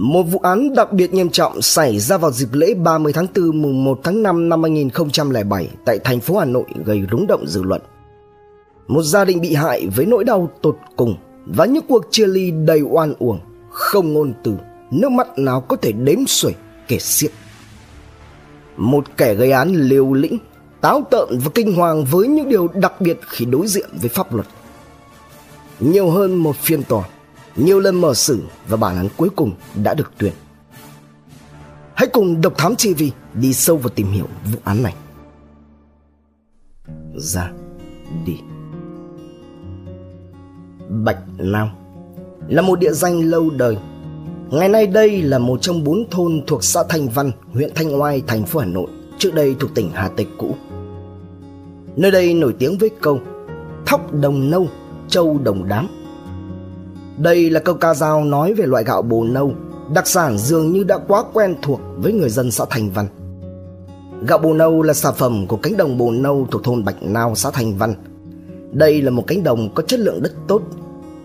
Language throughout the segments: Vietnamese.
Một vụ án đặc biệt nghiêm trọng xảy ra vào dịp lễ 30 tháng 4 mùng 1 tháng 5 năm 2007 tại thành phố Hà Nội gây rúng động dư luận. Một gia đình bị hại với nỗi đau tột cùng và những cuộc chia ly đầy oan uổng, không ngôn từ, nước mắt nào có thể đếm xuể kể xiết. Một kẻ gây án liều lĩnh, táo tợn và kinh hoàng với những điều đặc biệt khi đối diện với pháp luật. Nhiều hơn một phiên tòa nhiều lần mở xử và bản án cuối cùng đã được tuyên. Hãy cùng Độc Thám TV đi sâu vào tìm hiểu vụ án này. Ra đi. Bạch Nam là một địa danh lâu đời. Ngày nay đây là một trong bốn thôn thuộc xã Thanh Văn, huyện Thanh Oai, thành phố Hà Nội, trước đây thuộc tỉnh Hà Tây cũ. Nơi đây nổi tiếng với câu Thóc đồng nâu, châu đồng đám đây là câu ca dao nói về loại gạo bồ nâu, đặc sản dường như đã quá quen thuộc với người dân xã Thành Văn. Gạo bồ nâu là sản phẩm của cánh đồng bồ nâu thuộc thôn Bạch Nao, xã Thành Văn. Đây là một cánh đồng có chất lượng đất tốt,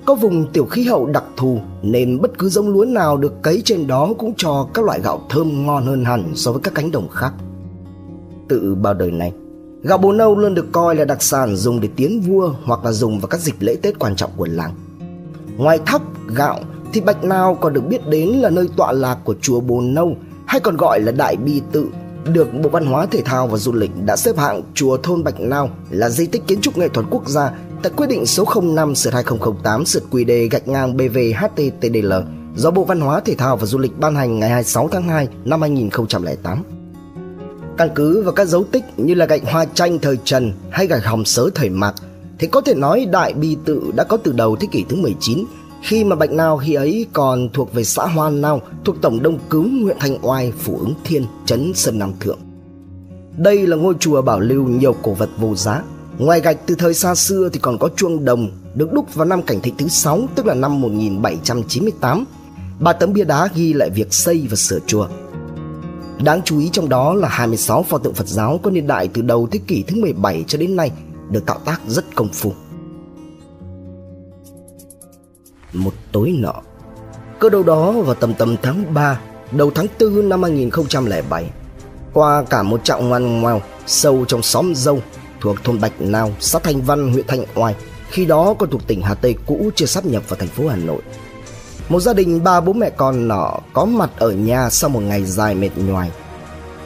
có vùng tiểu khí hậu đặc thù nên bất cứ giống lúa nào được cấy trên đó cũng cho các loại gạo thơm ngon hơn hẳn so với các cánh đồng khác. Tự bao đời này, gạo bồ nâu luôn được coi là đặc sản dùng để tiến vua hoặc là dùng vào các dịp lễ Tết quan trọng của làng. Ngoài thóc, gạo thì Bạch Nao còn được biết đến là nơi tọa lạc của chùa Bồn Nâu hay còn gọi là Đại Bi Tự được Bộ Văn hóa Thể thao và Du lịch đã xếp hạng chùa thôn Bạch Nao là di tích kiến trúc nghệ thuật quốc gia tại quyết định số 05 sượt 2008 sượt QD gạch ngang BVHTTDL do Bộ Văn hóa Thể thao và Du lịch ban hành ngày 26 tháng 2 năm 2008. Căn cứ vào các dấu tích như là gạch hoa tranh thời Trần hay gạch hòm sớ thời Mạc thì có thể nói Đại Bi Tự đã có từ đầu thế kỷ thứ 19 khi mà Bạch Nao khi ấy còn thuộc về xã Hoa Nao, thuộc tổng Đông Cứu huyện Thanh Oai, phủ ứng Thiên, trấn Sơn Nam Thượng. Đây là ngôi chùa bảo lưu nhiều cổ vật vô giá. Ngoài gạch từ thời xa xưa thì còn có chuông đồng, được đúc vào năm cảnh thịnh thứ 6 tức là năm 1798. Ba tấm bia đá ghi lại việc xây và sửa chùa. Đáng chú ý trong đó là 26 pho tượng Phật giáo có niên đại từ đầu thế kỷ thứ 17 cho đến nay được tạo tác rất công phu. Một tối nọ, cơ đâu đó vào tầm tầm tháng 3, đầu tháng 4 năm 2007, qua cả một trạm ngoan ngoèo sâu trong xóm dâu thuộc thôn Bạch Nao, xã Thanh Văn, huyện Thanh Oai, khi đó còn thuộc tỉnh Hà Tây cũ chưa sắp nhập vào thành phố Hà Nội. Một gia đình ba bố mẹ con nọ có mặt ở nhà sau một ngày dài mệt nhoài.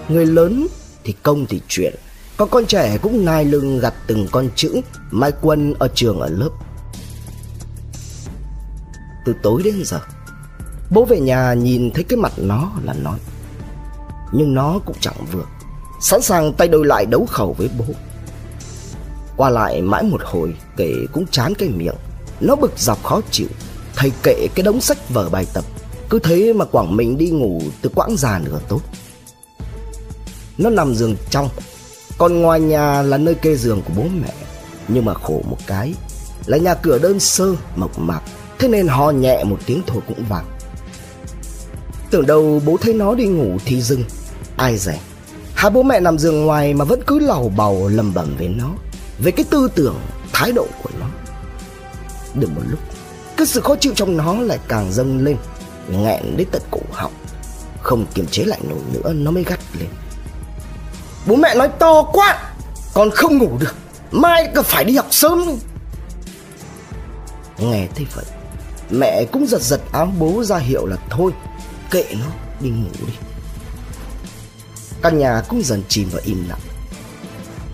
Người lớn thì công thì chuyện, còn con trẻ cũng nai lưng gặt từng con chữ, Mai Quân ở trường ở lớp. Từ tối đến giờ, Bố về nhà nhìn thấy cái mặt nó là nói. Nhưng nó cũng chẳng vừa, Sẵn sàng tay đôi lại đấu khẩu với bố. Qua lại mãi một hồi, Kể cũng chán cái miệng. Nó bực dọc khó chịu, Thầy kệ cái đống sách vở bài tập. Cứ thế mà quảng mình đi ngủ từ quãng già nửa tốt. Nó nằm giường trong còn ngoài nhà là nơi kê giường của bố mẹ Nhưng mà khổ một cái Là nhà cửa đơn sơ mộc mạc Thế nên ho nhẹ một tiếng thôi cũng vàng Tưởng đầu bố thấy nó đi ngủ thì dừng Ai dè. Hai bố mẹ nằm giường ngoài mà vẫn cứ lầu bầu lầm bầm với nó Về cái tư tưởng, thái độ của nó. Được một lúc Cái sự khó chịu trong nó lại càng dâng lên Nghẹn đến tận cổ họng. Không kiềm chế lại nổi nữa nó mới gắt lên. Bố mẹ nói to quá, Con không ngủ được. Mai còn phải đi học sớm Nghe thế vậy, Mẹ cũng giật giật áo bố ra hiệu là thôi, Kệ nó, đi ngủ đi. Căn nhà cũng dần chìm vào im lặng.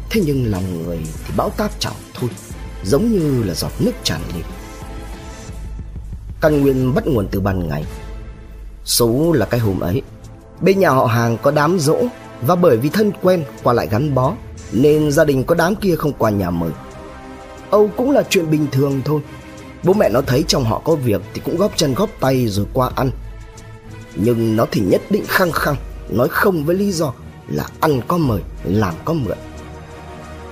Thế nhưng lòng người thì bão táp chảo thôi, Giống như là giọt nước tràn lên. Căn nguyên bắt nguồn từ ban ngày. Số là cái hôm ấy, Bên nhà họ hàng có đám rỗ và bởi vì thân quen qua lại gắn bó, Nên gia đình có đám kia không qua nhà mời. Âu cũng là chuyện bình thường thôi. Bố mẹ nó thấy trong họ có việc Thì cũng góp chân góp tay rồi qua ăn. Nhưng nó thì nhất định khăng khăng, Nói không với lý do Là ăn có mời, làm có mượn.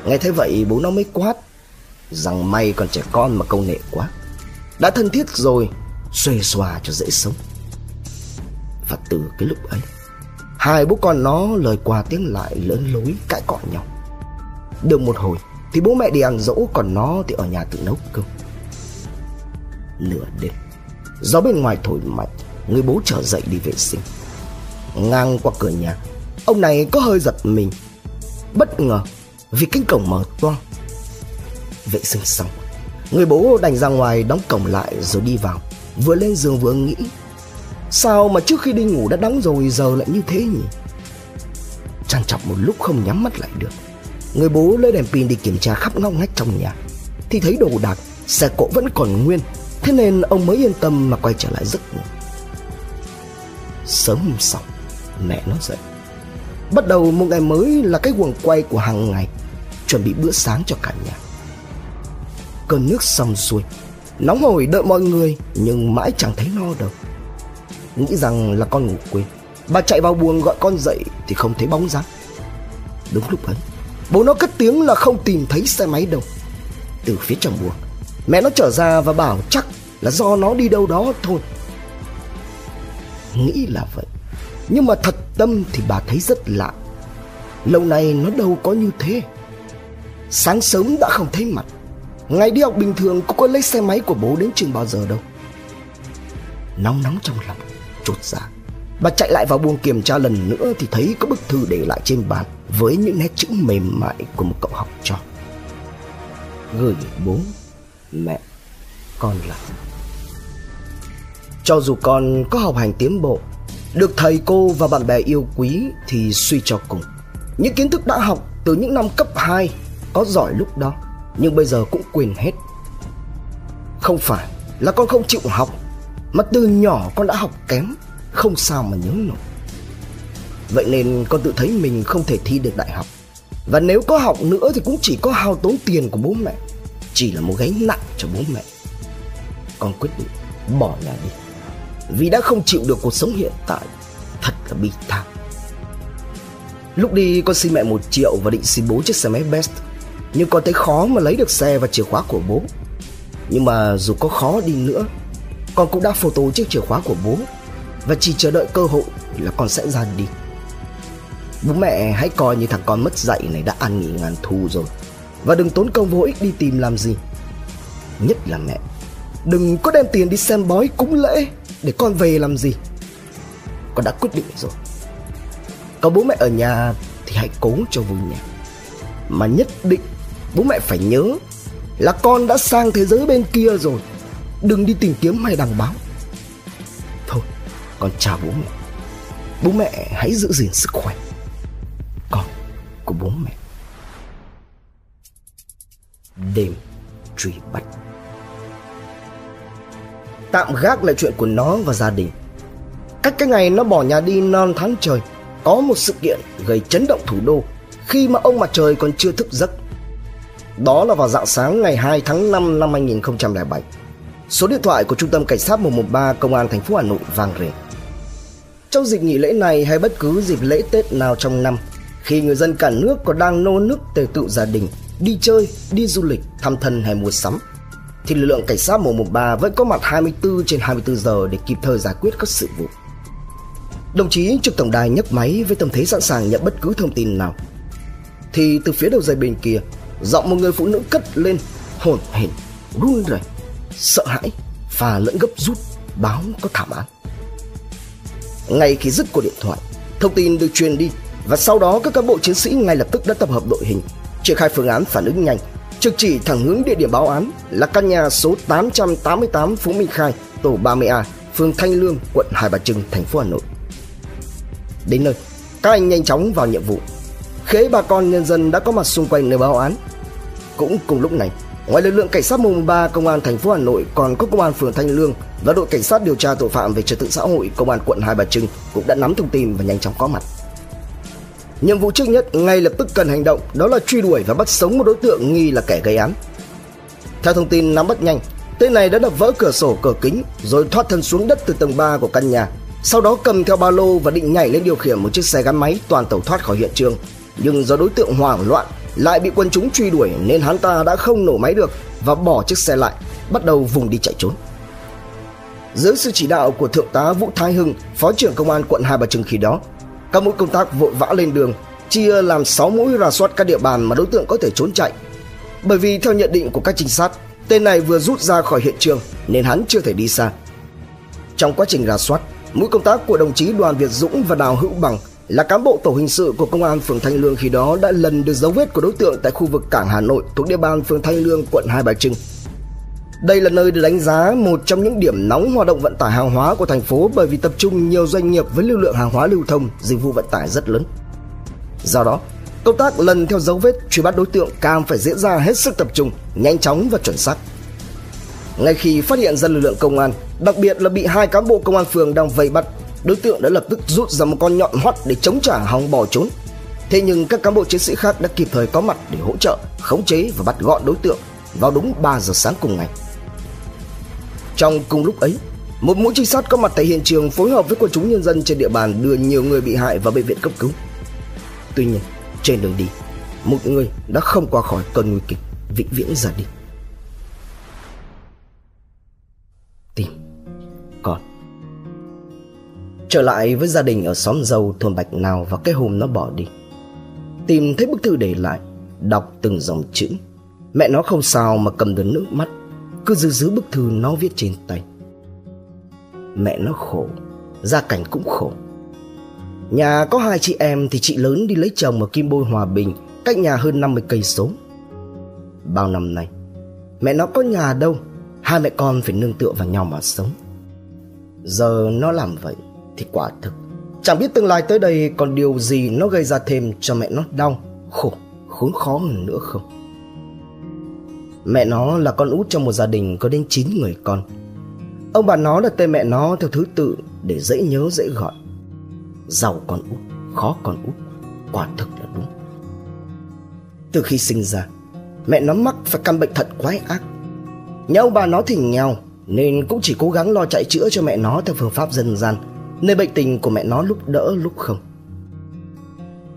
Nghe thế vậy, bố nó mới quát, Rằng may còn trẻ con mà câu nệ quá. Đã thân thiết rồi Xuê xòa cho dễ sống. Và từ cái lúc ấy Hai bố con nó lời qua tiếng lại lớn lối cãi cọ nhau. Được một hồi, Thì bố mẹ đi ăn dỗ, Còn nó thì ở nhà tự nấu cơm. Nửa đêm, Gió bên ngoài thổi mạnh, Người bố trở dậy đi vệ sinh. Ngang qua cửa nhà, Ông này có hơi giật mình. Bất ngờ, vì cánh cổng mở toang. Vệ sinh xong, Người bố đành ra ngoài đóng cổng lại rồi đi vào. Vừa lên giường vừa nghĩ Sao mà trước khi đi ngủ đã đắng rồi, giờ lại như thế nhỉ? Trang trọng một lúc không nhắm mắt lại được. Người bố lấy đèn pin đi kiểm tra khắp ngóc ngách trong nhà. Thì thấy đồ đạc, Xe cộ vẫn còn nguyên. Thế nên ông mới yên tâm mà quay trở lại giấc ngủ. Sớm hôm sau, Mẹ nó dậy. Bắt đầu một ngày mới là cái quần quay của hàng ngày, Chuẩn bị bữa sáng cho cả nhà. Cơn nước xong xuôi. Nóng hổi đợi mọi người, Nhưng mãi chẳng thấy no đâu. Nghĩ rằng là con ngủ quên. Bà chạy vào buồng gọi con dậy Thì không thấy bóng dáng. Đúng lúc ấy, Bố nó cất tiếng là không tìm thấy xe máy đâu. Từ phía trong buồng, Mẹ nó trở ra và bảo chắc là do nó đi đâu đó thôi. Nghĩ là vậy, Nhưng mà thật tâm thì bà thấy rất lạ. Lâu nay nó đâu có như thế. Sáng sớm đã không thấy mặt. Ngày đi học bình thường, cô có lấy xe máy của bố đến trường bao giờ đâu. Nóng nóng trong lòng trột ra dạ. Bà chạy lại vào buồng kiểm tra lần nữa Thì thấy có bức thư để lại trên bàn Với những nét chữ mềm mại của một cậu học trò. Gửi bố, Mẹ, Con là. Cho dù con có học hành tiến bộ, Được thầy cô và bạn bè yêu quý Thì suy cho cùng. Những kiến thức đã học từ những năm cấp 2 Có giỏi lúc đó, Nhưng bây giờ cũng quên hết. Không phải là con không chịu học mà từ nhỏ con đã học kém, Không sao mà nhớ nổi. Vậy nên con tự thấy mình không thể thi được đại học. Và nếu có học nữa thì cũng chỉ có hao tốn tiền của bố mẹ, Chỉ là một gánh nặng cho bố mẹ. Con quyết định bỏ nhà đi, Vì đã không chịu được cuộc sống hiện tại, Thật là bi thảm. Lúc đi, con xin mẹ một triệu và định xin bố chiếc xe máy Best. Nhưng con thấy khó mà lấy được xe và chìa khóa của bố. Nhưng mà dù có khó đi nữa con cũng đã photo chiếc chìa khóa của bố. Và chỉ chờ đợi cơ hội là con sẽ ra đi. Bố mẹ hãy coi như thằng con mất dạy này đã ăn nghỉ ngàn thu rồi. Và đừng tốn công vô ích đi tìm làm gì. Nhất là mẹ. Đừng có đem tiền đi xem bói cúng lễ Để con về làm gì. Con đã quyết định rồi. Có bố mẹ ở nhà Thì hãy cố cho vui nhà Mà nhất định Bố mẹ phải nhớ Là con đã sang thế giới bên kia rồi. Đừng đi tìm kiếm hay đăng báo Thôi, con chào bố mẹ. Bố mẹ hãy giữ gìn sức khỏe. Của bố mẹ. Đêm truy bắt. Tạm gác lại chuyện của nó và gia đình. Cách cái ngày nó bỏ nhà đi non tháng trời, có một sự kiện gây chấn động thủ đô khi mà ông mặt trời còn chưa thức giấc. Đó là vào dạng sáng ngày 2 tháng 5 năm 2007 số điện thoại của trung tâm cảnh sát 113 công an thành phố Hà Nội vang rền trong dịp nghỉ lễ này hay bất cứ dịp lễ Tết nào trong năm khi người dân cả nước còn đang nô nức tề tựu gia đình, đi chơi, đi du lịch, thăm thân hay mua sắm, thì lực lượng cảnh sát 113 vẫn có mặt 24 trên 24 giờ để kịp thời giải quyết các sự vụ. Đồng chí trực tổng đài nhấc máy với tâm thế sẵn sàng nhận bất cứ thông tin nào. Thì từ phía đầu dây bên kia, giọng một người phụ nữ cất lên, hồn hển, run rẩy, sợ hãi và lẫn gấp rút báo có thảm án. Ngay khi dứt cuộc điện thoại, thông tin được truyền đi và sau đó các cán bộ chiến sĩ ngay lập tức đã tập hợp đội hình, triển khai phương án phản ứng nhanh, trực chỉ thẳng hướng địa điểm báo án là căn nhà số 888 Phú Minh Khai, tổ 30A, phường Thanh Lương, quận Hai Bà Trưng, thành phố Hà Nội. Đến nơi, các anh nhanh chóng vào nhiệm vụ. Khế bà con nhân dân đã có mặt xung quanh nơi báo án. Cũng cùng lúc này, ngoài lực lượng cảnh sát mùng 3 công an thành phố Hà Nội còn có công an phường Thanh Lương và đội cảnh sát điều tra tội phạm về trật tự xã hội công an quận Hai Bà Trưng cũng đã nắm thông tin và nhanh chóng có mặt. Nhiệm vụ trước nhất ngay lập tức cần hành động đó là truy đuổi và bắt sống một đối tượng nghi là kẻ gây án. Theo thông tin nắm bắt nhanh, tên này đã đập vỡ cửa sổ cửa kính rồi thoát thân xuống đất từ tầng 3 của căn nhà. Sau đó cầm theo ba lô và định nhảy lên điều khiển một chiếc xe gắn máy toàn tẩu thoát khỏi hiện trường. Nhưng do đối tượng hoảng loạn lại bị quân chúng truy đuổi nên hắn ta đã không nổ máy được và bỏ chiếc xe lại, bắt đầu vùng đi chạy trốn. Dưới sự chỉ đạo của Thượng tá Vũ Thái Hưng, Phó trưởng Công an quận Hai Bà Trưng khi đó, các mũi công tác vội vã lên đường, chia làm 6 mũi rà soát các địa bàn mà đối tượng có thể trốn chạy. Bởi vì theo nhận định của các trinh sát, tên này vừa rút ra khỏi hiện trường nên hắn chưa thể đi xa. Trong quá trình rà soát, Mũi công tác của đồng chí Đoàn Việt Dũng và Đào Hữu Bằng là cán bộ tổ hình sự của công an phường Thanh Lương khi đó đã lần được dấu vết của đối tượng tại khu vực cảng Hà Nội thuộc địa bàn phường Thanh Lương, quận Hai Bà Trưng. Đây là nơi được đánh giá một trong những điểm nóng hoạt động vận tải hàng hóa của thành phố bởi vì tập trung nhiều doanh nghiệp với lưu lượng hàng hóa lưu thông, dịch vụ vận tải rất lớn. Do đó, công tác lần theo dấu vết truy bắt đối tượng càng phải diễn ra hết sức tập trung, nhanh chóng và chuẩn xác. Ngay khi phát hiện ra lực lượng công an, đặc biệt là bị hai cán bộ công an phường đang vây bắt, đối tượng đã lập tức rút ra một con nhọn hoắt để chống trả hòng bỏ trốn. Thế nhưng các cán bộ chiến sĩ khác đã kịp thời có mặt để hỗ trợ, khống chế và bắt gọn đối tượng vào đúng 3 giờ sáng cùng ngày. Trong cùng lúc ấy, một mũi trinh sát có mặt tại hiện trường phối hợp với quần chúng nhân dân trên địa bàn đưa nhiều người bị hại vào bệnh viện cấp cứu. Tuy nhiên, trên đường đi, một người đã không qua khỏi cơn nguy kịch, vĩnh viễn ra đi. Tìm Trở lại với gia đình ở xóm dâu thôn Bạch Nào và cái hôm nó bỏ đi. Tìm thấy bức thư để lại, đọc từng dòng chữ. Mẹ nó không sao mà cầm được nước mắt, cứ giữ giữ bức thư nó viết trên tay. Mẹ nó khổ, gia cảnh cũng khổ. Nhà có hai chị em thì chị lớn đi lấy chồng ở Kim Bôi Hòa Bình, cách nhà hơn 50 cây số. Bao năm nay, mẹ nó có nhà đâu, hai mẹ con phải nương tựa vào nhau mà sống. Giờ nó làm vậy thì quả thực chẳng biết tương lai tới đây còn điều gì nó gây ra thêm cho mẹ nó đau, khổ, khốn khó hơn nữa không. Mẹ nó là con út trong một gia đình có đến 9 người con. Ông bà nó đặt tên mẹ nó theo thứ tự để dễ nhớ dễ gọi. Giàu con út, khó con út, quả thực là đúng. Từ khi sinh ra, mẹ nó mắc phải căn bệnh thận quái ác. Nhà ông bà nó thì nghèo nên cũng chỉ cố gắng lo chạy chữa cho mẹ nó theo phương pháp dân gian, nơi bệnh tình của mẹ nó lúc đỡ lúc không.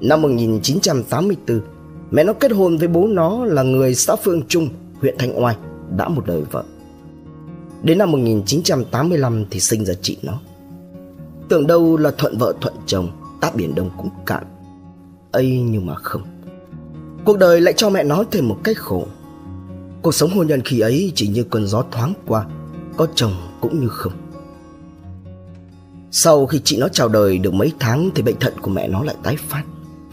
Năm 1984, mẹ nó kết hôn với bố nó là người xã Phương Trung, huyện Thanh Oai, đã một đời vợ. Đến năm 1985 thì sinh ra chị nó. Tưởng đâu là thuận vợ thuận chồng, táp biển đông cũng cạn. ấy nhưng mà không. Cuộc đời lại cho mẹ nó thêm một cách khổ. Cuộc sống hôn nhân khi ấy chỉ như cơn gió thoáng qua, có chồng cũng như không. Sau khi chị nó chào đời được mấy tháng thì bệnh thận của mẹ nó lại tái phát,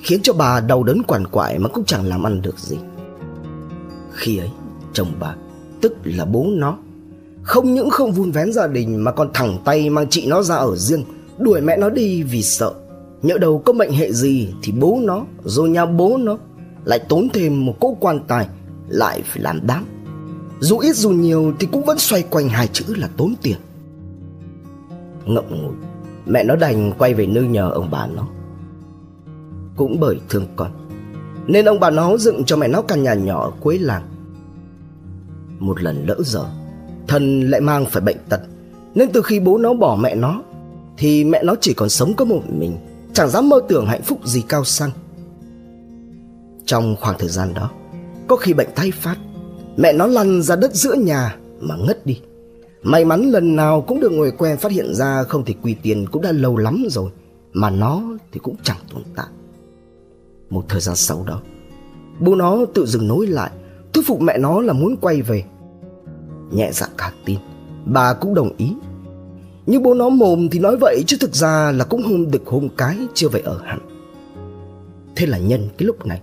khiến cho bà đau đớn quằn quại mà cũng chẳng làm ăn được gì. Khi ấy, chồng bà, tức là bố nó, không những không vun vén gia đình mà còn thẳng tay mang chị nó ra ở riêng, đuổi mẹ nó đi vì sợ. Nhỡ đầu có mệnh hệ gì thì bố nó, rồi nhà bố nó lại tốn thêm một cỗ quan tài, lại phải làm đám. Dù ít dù nhiều thì cũng vẫn xoay quanh hai chữ là tốn tiền. Ngậm ngùi, mẹ nó đành quay về nương nhờ ông bà nó. Cũng bởi thương con, nên ông bà nó dựng cho mẹ nó căn nhà nhỏ ở cuối làng. Một lần lỡ giờ, thân lại mang phải bệnh tật, nên từ khi bố nó bỏ mẹ nó, thì mẹ nó chỉ còn sống có một mình, chẳng dám mơ tưởng hạnh phúc gì cao sang. Trong khoảng thời gian đó, có khi bệnh tái phát, mẹ nó lăn ra đất giữa nhà mà ngất đi. May mắn lần nào cũng được người quen phát hiện ra không thì quỳ tiền cũng đã lâu lắm rồi, mà nó thì cũng chẳng tồn tại. Một thời gian sau đó, bố nó tự dừng nối lại, thuyết phục mẹ nó là muốn quay về. Nhẹ dạ cả tin, bà cũng đồng ý. Nhưng bố nó mồm thì nói vậy chứ thực ra là cũng hôn đực hôn cái chưa về ở hẳn. Thế là nhân cái lúc này,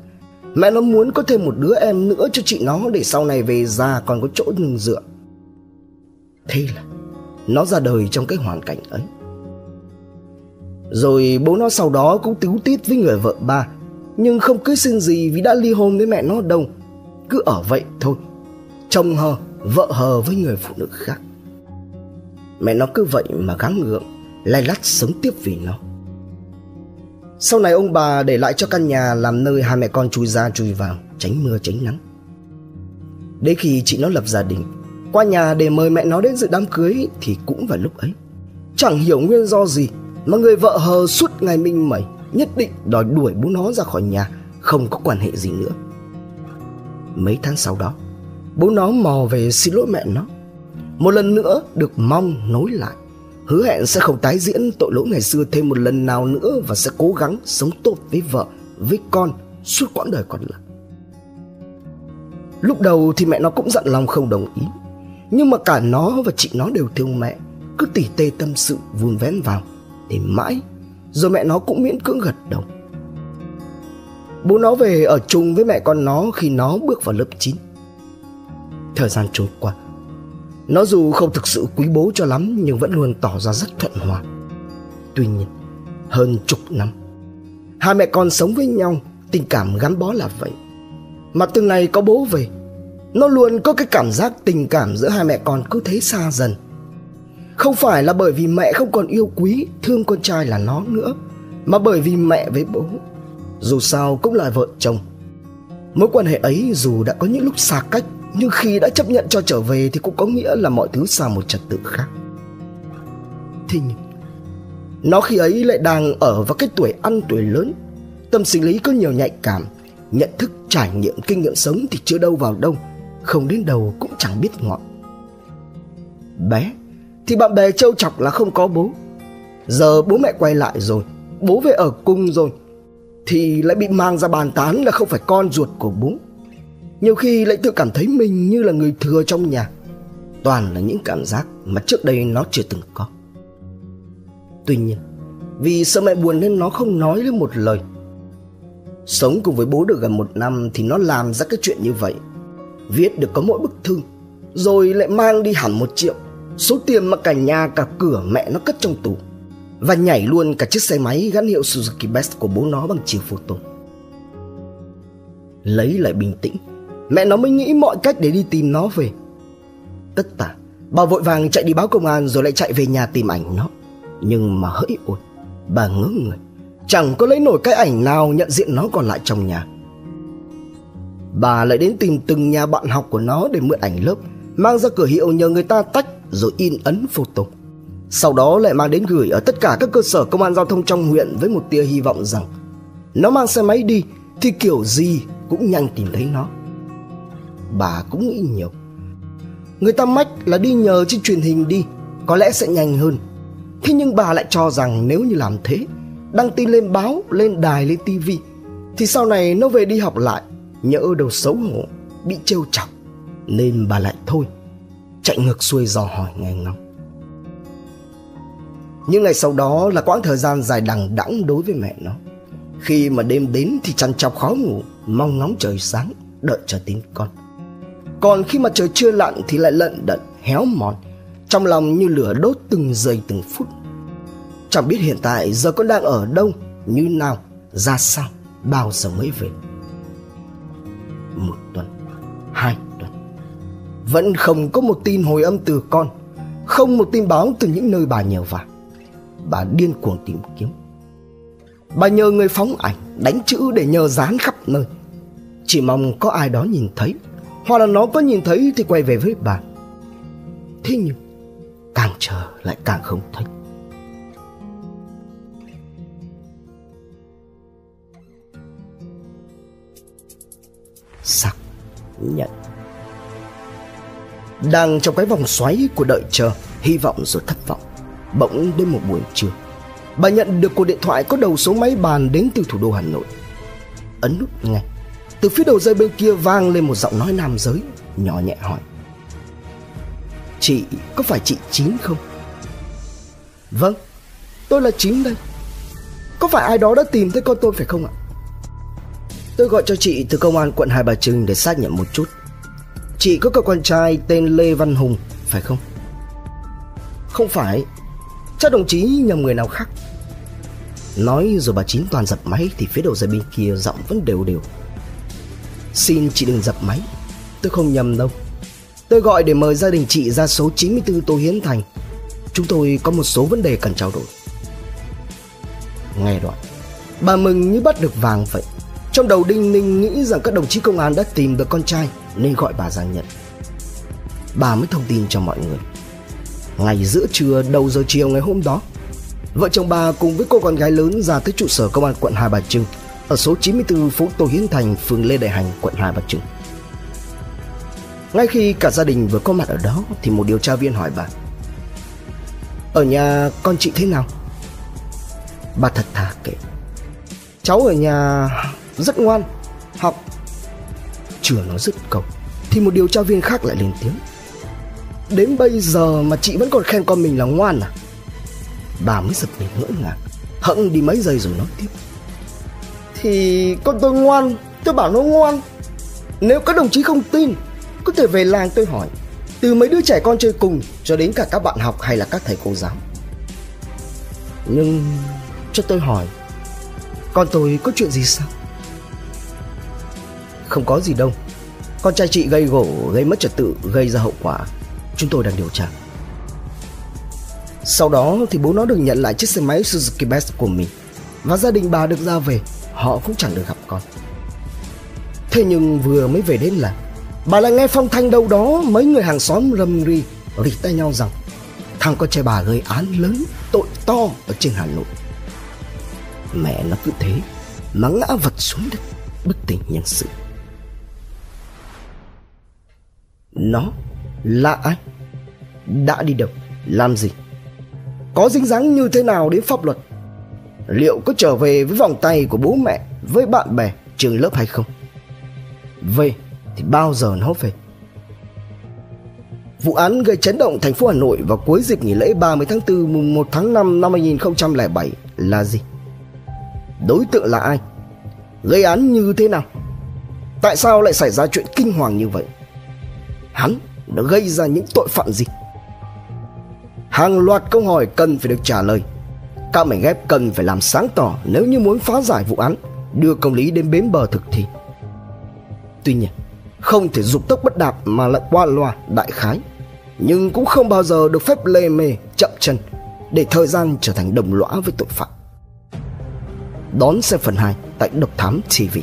Mẹ nó muốn có thêm một đứa em nữa cho chị nó để sau này về già còn có chỗ nương dựa. Thế là nó ra đời trong cái hoàn cảnh ấy. Rồi bố nó sau đó cũng tíu tít với người vợ ba Nhưng không cưới xin gì vì đã ly hôn với mẹ nó đâu Cứ ở vậy thôi Chồng hờ, vợ hờ với người phụ nữ khác Mẹ nó cứ vậy mà gắng gượng Lay lắt sống tiếp vì nó sau này ông bà để lại cho căn nhà làm nơi hai mẹ con chui ra chui vào, tránh mưa tránh nắng. Đến khi chị nó lập gia đình, qua nhà để mời mẹ nó đến dự đám cưới thì cũng vào lúc ấy. Chẳng hiểu nguyên do gì mà người vợ hờ suốt ngày minh mẩy nhất định đòi đuổi bố nó ra khỏi nhà, không có quan hệ gì nữa. Mấy tháng sau đó, bố nó mò về xin lỗi mẹ nó. Một lần nữa được mong nối lại hứa hẹn sẽ không tái diễn tội lỗi ngày xưa thêm một lần nào nữa và sẽ cố gắng sống tốt với vợ, với con suốt quãng đời còn lại. Lúc đầu thì mẹ nó cũng dặn lòng không đồng ý, nhưng mà cả nó và chị nó đều thương mẹ, cứ tỉ tê tâm sự vun vén vào để mãi. Rồi mẹ nó cũng miễn cưỡng gật đầu. Bố nó về ở chung với mẹ con nó khi nó bước vào lớp 9 Thời gian trôi qua. Nó dù không thực sự quý bố cho lắm Nhưng vẫn luôn tỏ ra rất thuận hòa. Tuy nhiên Hơn chục năm Hai mẹ con sống với nhau Tình cảm gắn bó là vậy. Mà từng ngày có bố về nó luôn có cái cảm giác tình cảm giữa hai mẹ con cứ thế xa dần. Không phải là bởi vì mẹ không còn yêu quý Thương con trai là nó nữa Mà bởi vì mẹ với bố Dù sao cũng là vợ chồng. Mối quan hệ ấy dù đã có những lúc xa cách Nhưng khi đã chấp nhận cho trở về Thì cũng có nghĩa là mọi thứ xa một trật tự khác. Thế nhưng Nó khi ấy lại đang ở vào cái tuổi ăn tuổi lớn. Tâm sinh lý có nhiều nhạy cảm Nhận thức, trải nghiệm, kinh nghiệm sống thì chưa đâu vào đâu. Không đến đầu cũng chẳng biết ngọn. Bé, Thì bạn bè trêu chọc là không có bố. Giờ bố mẹ quay lại rồi, Bố về ở cung rồi, Thì lại bị mang ra bàn tán là không phải con ruột của bố. Nhiều khi lại tự cảm thấy mình như là người thừa trong nhà. Toàn là những cảm giác mà trước đây nó chưa từng có. Tuy nhiên, Vì sợ mẹ buồn nên nó không nói lên một lời. Sống cùng với bố được gần một năm thì nó làm ra cái chuyện như vậy. Viết được có mỗi bức thư, Rồi lại mang đi hẳn một triệu. Số tiền mà cả nhà, cả cửa mẹ nó cất trong tủ, Và nhảy luôn cả chiếc xe máy gắn hiệu Suzuki Best của bố nó bằng chiều photo. Lấy lại bình tĩnh, Mẹ nó mới nghĩ mọi cách để đi tìm nó về. Tất tả, Bà vội vàng chạy đi báo công an rồi lại chạy về nhà tìm ảnh nó. Nhưng mà hỡi ôi, Bà ngớ người, Chẳng có lấy nổi cái ảnh nào nhận diện nó còn lại trong nhà. Bà lại đến tìm từng nhà bạn học của nó để mượn ảnh lớp Mang ra cửa hiệu nhờ người ta tách rồi in ấn photo Sau đó lại mang đến gửi ở tất cả các cơ sở công an giao thông trong huyện Với một tia hy vọng rằng Nó mang xe máy đi thì kiểu gì cũng nhanh tìm thấy nó. Bà cũng nghĩ nhiều. Người ta mách là đi nhờ trên truyền hình đi Có lẽ sẽ nhanh hơn. Thế nhưng bà lại cho rằng nếu như làm thế đăng tin lên báo, lên đài, lên tivi thì sau này nó về đi học lại, nhỡ đầu xấu hổ, bị trêu chọc nên bà lại thôi, chạy ngược xuôi dò hỏi nghe ngóng. những ngày sau đó là quãng thời gian dài đằng đẵng đối với mẹ nó. Khi mà đêm đến thì chăn chọc khó ngủ, mong ngóng trời sáng, đợi chờ tin con. Còn khi mà trời chưa lặn thì lại lận đận, héo mòn, trong lòng như lửa đốt từng giây từng phút Chẳng biết hiện tại giờ con đang ở đâu Như nào Ra sao Bao giờ mới về một tuần, Hai tuần. Vẫn không có một tin hồi âm từ con, Không một tin báo từ những nơi bà nhờ vả. Bà điên cuồng tìm kiếm. Bà nhờ người phóng ảnh, Đánh chữ để nhờ dán khắp nơi. Chỉ mong có ai đó nhìn thấy, Hoặc là nó có nhìn thấy thì quay về với bà. Thế nhưng, Càng chờ lại càng không thấy. Xác nhận. Đang trong cái vòng xoáy của đợi chờ, hy vọng rồi thất vọng. Bỗng đến một buổi trưa, bà nhận được cuộc điện thoại có đầu số máy bàn đến từ thủ đô hà nội. Ấn nút ngay từ phía đầu dây bên kia vang lên một giọng nói nam giới, nhỏ nhẹ hỏi. Chị có phải chị chín không? Vâng tôi là chín đây. Có phải ai đó đã tìm thấy con tôi phải không ạ? Tôi gọi cho chị từ công an quận Hai Bà Trưng để xác nhận một chút. Chị có cậu con trai tên Lê Văn Hùng, phải không? Không phải. Chắc đồng chí nhầm người nào khác. Nói rồi bà Chín toàn dập máy Thì phía đầu dây bên kia giọng vẫn đều đều. Xin chị đừng dập máy. Tôi không nhầm đâu. Tôi gọi để mời gia đình chị ra số 94 Tô Hiến Thành. Chúng tôi có một số vấn đề cần trao đổi. Nghe đoạn. Bà mừng như bắt được vàng vậy trong đầu Đinh Ninh nghĩ rằng các đồng chí công an đã tìm được con trai nên gọi bà ra nhận. Bà mới thông tin cho mọi người. Ngày giữa trưa đầu giờ chiều ngày hôm đó, vợ chồng bà cùng với cô con gái lớn ra tới trụ sở công an quận Hai Bà Trưng ở số 94 phố Tô Hiến Thành, phường Lê Đại Hành, quận Hai Bà Trưng. Ngay khi cả gia đình vừa có mặt ở đó thì một điều tra viên hỏi bà Ở nhà con chị thế nào? Bà thật thà kể Cháu ở nhà rất ngoan, học. Chưa nói dứt câu thì một điều tra viên khác lại lên tiếng. Đến bây giờ mà chị vẫn còn khen con mình là ngoan à? Bà mới giật mình ngỡ ngàng Hận đi mấy giây rồi nói tiếp. Thì con tôi ngoan, Tôi bảo nó ngoan. Nếu các đồng chí không tin, Có thể về làng tôi hỏi. Từ mấy đứa trẻ con chơi cùng, Cho đến cả các bạn học hay là các thầy cô giáo. Nhưng cho tôi hỏi, Con tôi có chuyện gì sao? Không có gì đâu. Con trai chị gây gỗ, Gây mất trật tự, Gây ra hậu quả. Chúng tôi đang điều tra. Sau đó thì bố nó được nhận lại chiếc xe máy Suzuki Best của mình. Và gia đình bà được ra về, Họ cũng chẳng được gặp con. Thế nhưng vừa mới về đến là Bà lại nghe phong thanh đâu đó Mấy người hàng xóm rầm ri Rỉ tay nhau rằng, Thằng con trai bà gây án lớn, Tội to ở trên Hà Nội. Mẹ nó cứ thế, Mà ngã vật xuống đất, Bất tỉnh nhân sự. Nó, là ai Đã đi đâu, Làm gì Có dính dáng như thế nào đến pháp luật Liệu có trở về với vòng tay của bố mẹ, Với bạn bè, trường lớp hay không Về thì bao giờ nó về Vụ án gây chấn động thành phố Hà Nội vào cuối dịp nghỉ lễ 30 tháng 4 mùng 1 tháng 5 năm 2007 là gì? Đối tượng là ai? Gây án như thế nào? Tại sao lại xảy ra chuyện kinh hoàng như vậy? Hắn đã gây ra những tội phạm gì? Hàng loạt câu hỏi cần phải được trả lời. Các mảnh ghép cần phải làm sáng tỏ nếu như muốn phá giải vụ án, đưa công lý đến bến bờ thực thi. Tuy nhiên, không thể dục tốc bất đạp mà lại qua loa đại khái, nhưng cũng không bao giờ được phép lê mê chậm chân để thời gian trở thành đồng lõa với tội phạm. Đón xem phần 2 tại Độc Thám TV.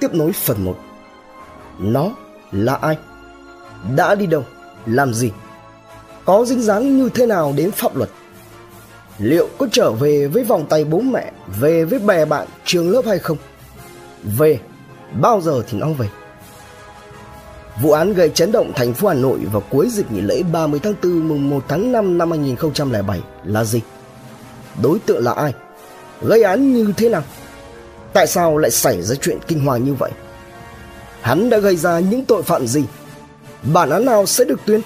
Tiếp nối phần 1 nó là ai? Đã đi đâu? Làm gì? Có dính dáng như thế nào đến pháp luật? Liệu có trở về với vòng tay bố mẹ, về với bè bạn, trường lớp hay không? Về, bao giờ thì nó về? Vụ án gây chấn động thành phố Hà Nội vào cuối dịp nghỉ lễ 30 tháng 4 mùng 1 tháng 5 năm 2007 là gì? Đối tượng là ai? Gây án như thế nào? Tại sao lại xảy ra chuyện kinh hoàng như vậy? Hắn đã gây ra những tội phạm gì? Bản án nào sẽ được tuyên?